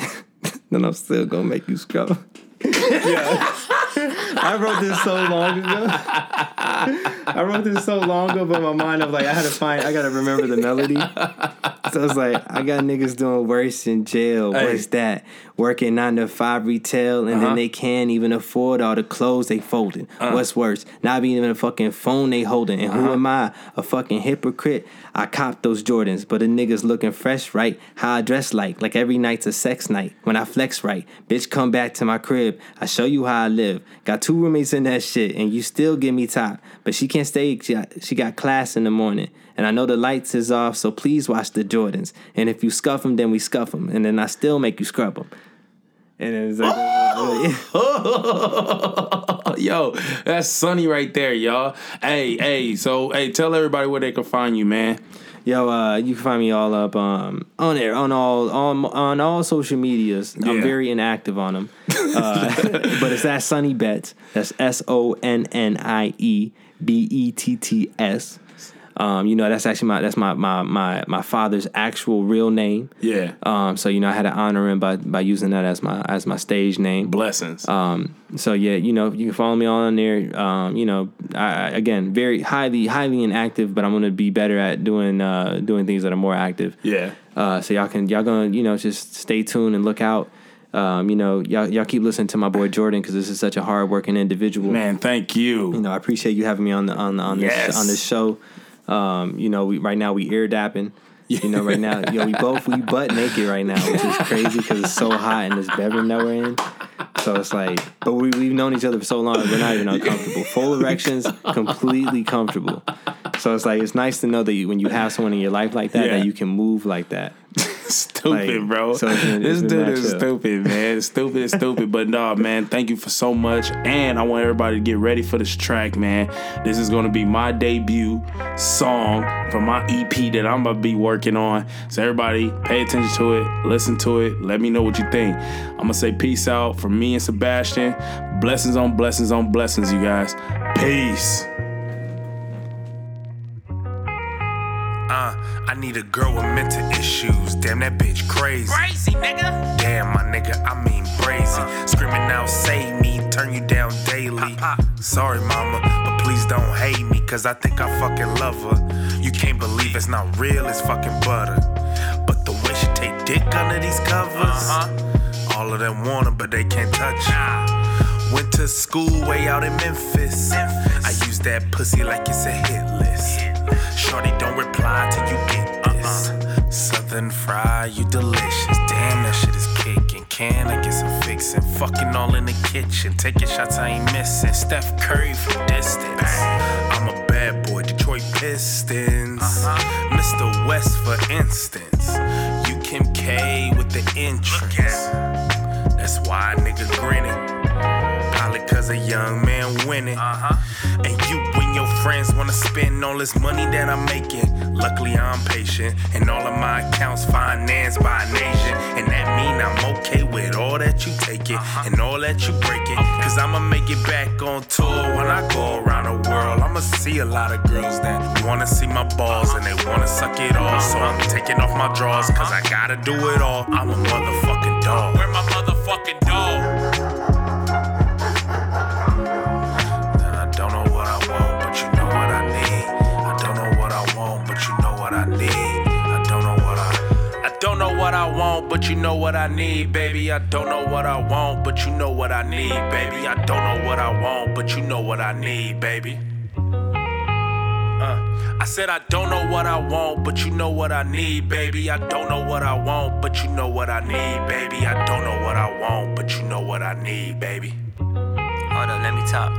then I'm still gonna make you scrub. I wrote this so long ago. I wrote this so long ago, but my mind of like I had to find. I gotta remember the melody. So it's like I got niggas doing worse in jail. Hey. What's that? Working nine to five retail, and Uh-huh. then they can't even afford all the clothes they folding. Uh. What's worse, not being even a fucking phone they holding. And Uh-huh. who am I? A fucking hypocrite. I copped those Jordans, but a niggas looking fresh, right? How I dress like, like every night's a sex night. When I flex right, bitch, come back to my crib. I show you how I live. Got two roommates in that shit, and you still give me top. But she can't stay. She got, she got class in the morning. And I know the lights is off, so please watch the Jordans. And if you scuff them, then we scuff them. And then I still make you scrub them. And it's like, [LAUGHS] Yo, that's Sonnie right there, y'all. Hey, hey, so hey, tell everybody where they can find you, man. Yo, uh, you can find me all up um, on there on all on on all social medias. I'm very inactive on them, uh, [LAUGHS] but it's that Sonnie Betts. That's S O N N I E B E T T S. Um, you know, that's actually my that's my my my my father's actual real name. Yeah. Um, so you know, I had to honor him by by using that as my as my stage name. Blessings. Um, so yeah, you know, you can follow me on there. Um, you know, I, again, very highly, highly inactive, but I'm gonna be better at doing uh, doing things that are more active. yeah. Uh, so y'all can y'all gonna you know just stay tuned and look out. Um, you know, y'all y'all keep listening to my boy Jordan because this is such a hard working individual. Man, thank You you. know, I appreciate you having me on the on on Yes. this on this show. Um, you know, we right now we ear dapping. You know, right now, you know, we both we butt naked right now, which is crazy because it's so hot in this bedroom that we're in. So it's like, but we we've known each other for so long, we're not even uncomfortable. Full erections, completely comfortable. So it's like it's nice to know that you, when you have someone in your life like that, Yeah. that you can move like that. [LAUGHS] stupid, Like, bro. so been- this dude is chill. stupid, man. [LAUGHS] Stupid, stupid. But no, man, thank you for so much. And I want everybody to get ready for this track, man. This is gonna be my debut song from my EP that I'm gonna be working on. So everybody pay attention to it, listen to it, let me know what you think. I'm gonna say peace out from me and Sebastian. Blessings on blessings on blessings, you guys. Peace. I need a girl with mental issues. Damn, that bitch crazy. Crazy, nigga. Damn, my nigga, I mean brazy. Uh. Screaming out, save me, turn you down daily. Uh, uh. Sorry, mama, but please don't hate me, cause I think I fucking love her. You can't believe it's not real, it's fucking butter. But the way she take dick under these covers, uh-huh. all of them want her, but they can't touch her. Went to school way out in Memphis. I use that pussy like it's a hit list. Shorty, don't reply till you get this. Uh-uh. Southern fry, you delicious. Damn, that shit is kicking. Can I get some fixin'? Fucking all in the kitchen. Taking shots I ain't missing. Steph Curry from distance. I'm a bad boy, Detroit Pistons. Uh-huh. Mr. West, for instance. You Kim K with the entrance. That's why nigga grinning. Cause a young man winning. Uh-huh. And you and your friends wanna spend all this money that I'm making. Luckily, I'm patient, and all of my accounts financed by an Asian. And that mean I'm okay with all that you take it uh-huh. and all that you break it. Cause I'ma make it back on tour when I go around the world. I'ma see a lot of girls that wanna see my balls and they wanna suck it all. So I'm uh-huh. taking off my drawers cause I gotta do it all. I'm a motherfucking dog. Where my motherfucking dog? But you know what I need, baby. I don't know what I want, but you know what I need, baby. I don't know what I want, but you know what I need, baby. Uh, I said I don't know what I want, but you know what I need, baby. I don't know what I want, but you know what I need, baby. I don't know what I want, but you know what I need, baby. Hold up, let me talk.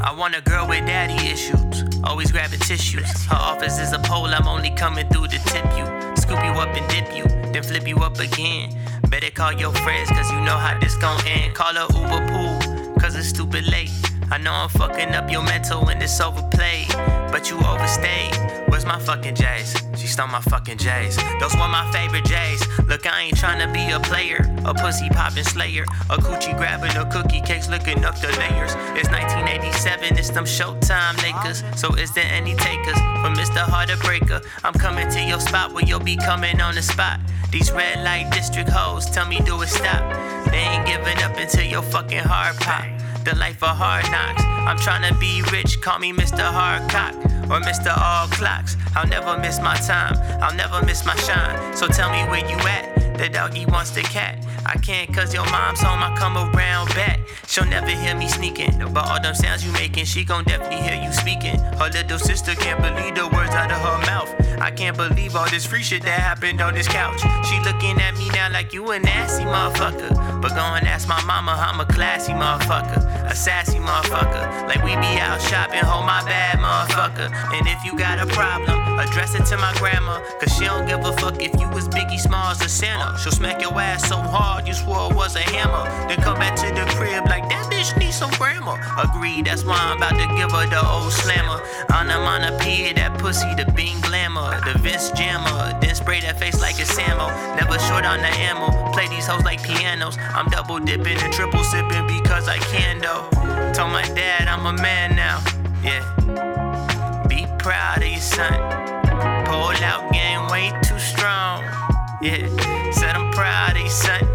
I want a girl with daddy issues, always grabbing tissues. Her office is a pole, I'm only coming through to tip you. Scoop you up and dip you, then flip you up again. Better call your friends, cause you know how this gon' end. Call a Uber pool, cause it's stupid late. I know I'm fucking up your mental when it's overplayed, but you overstayed. Where's my fucking J's? She stole my fucking J's. Those were my favorite J's. Look, I ain't tryna be a player, a pussy poppin' slayer, a coochie grabbing a cookie cakes looking up the layers. It's 1987, it's them Showtime Lakers. So is there any takers for Mr. Heartbreaker? I'm coming to your spot where you'll be coming on the spot. These red light district hoes tell me do it stop. They ain't giving up until your fucking heart pop. The life of hard knocks. I'm tryna be rich, call me Mr. Hardcock or Mr. All Clocks. I'll never miss my time, I'll never miss my shine. So tell me where you at. The doggy wants the cat. I can't cause your mom's home, I come around back. She'll never hear me sneaking. But all them sounds you making, she gon' definitely hear you speaking. Her little sister can't believe the words out of her mouth. I can't believe all this free shit that happened on this couch. She looking at me now like you a nasty motherfucker. But go and ask my mama, I'm a classy motherfucker. A sassy motherfucker. Like we be out shopping, hold my bad motherfucker. And if you got a problem, address it to my grandma. Cause she don't give a fuck if you was Biggie Smalls or Santa. She'll smack your ass so hard you swore was a hammer. Then come back to the crib like that bitch needs some grammar. Agreed, that's why I'm about to give her the old slammer. On I'm on a P, that pussy, the bean glamour. The Vince jammer. Then spray that face like a Samo. Never short on the ammo. Play these hoes like pianos. I'm double dipping and triple sipping because I can though. Told my dad I'm a man now. Yeah. Be proud of your son. Pull out game way too strong. Yeah. Said I'm proud of your son.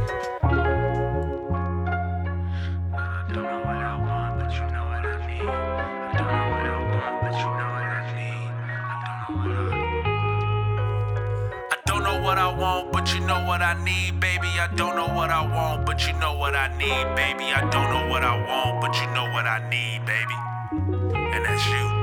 But you know what I need, baby. I don't know what I want, but you know what I need, baby. I don't know what I want, but you know what I need, baby. And that's you.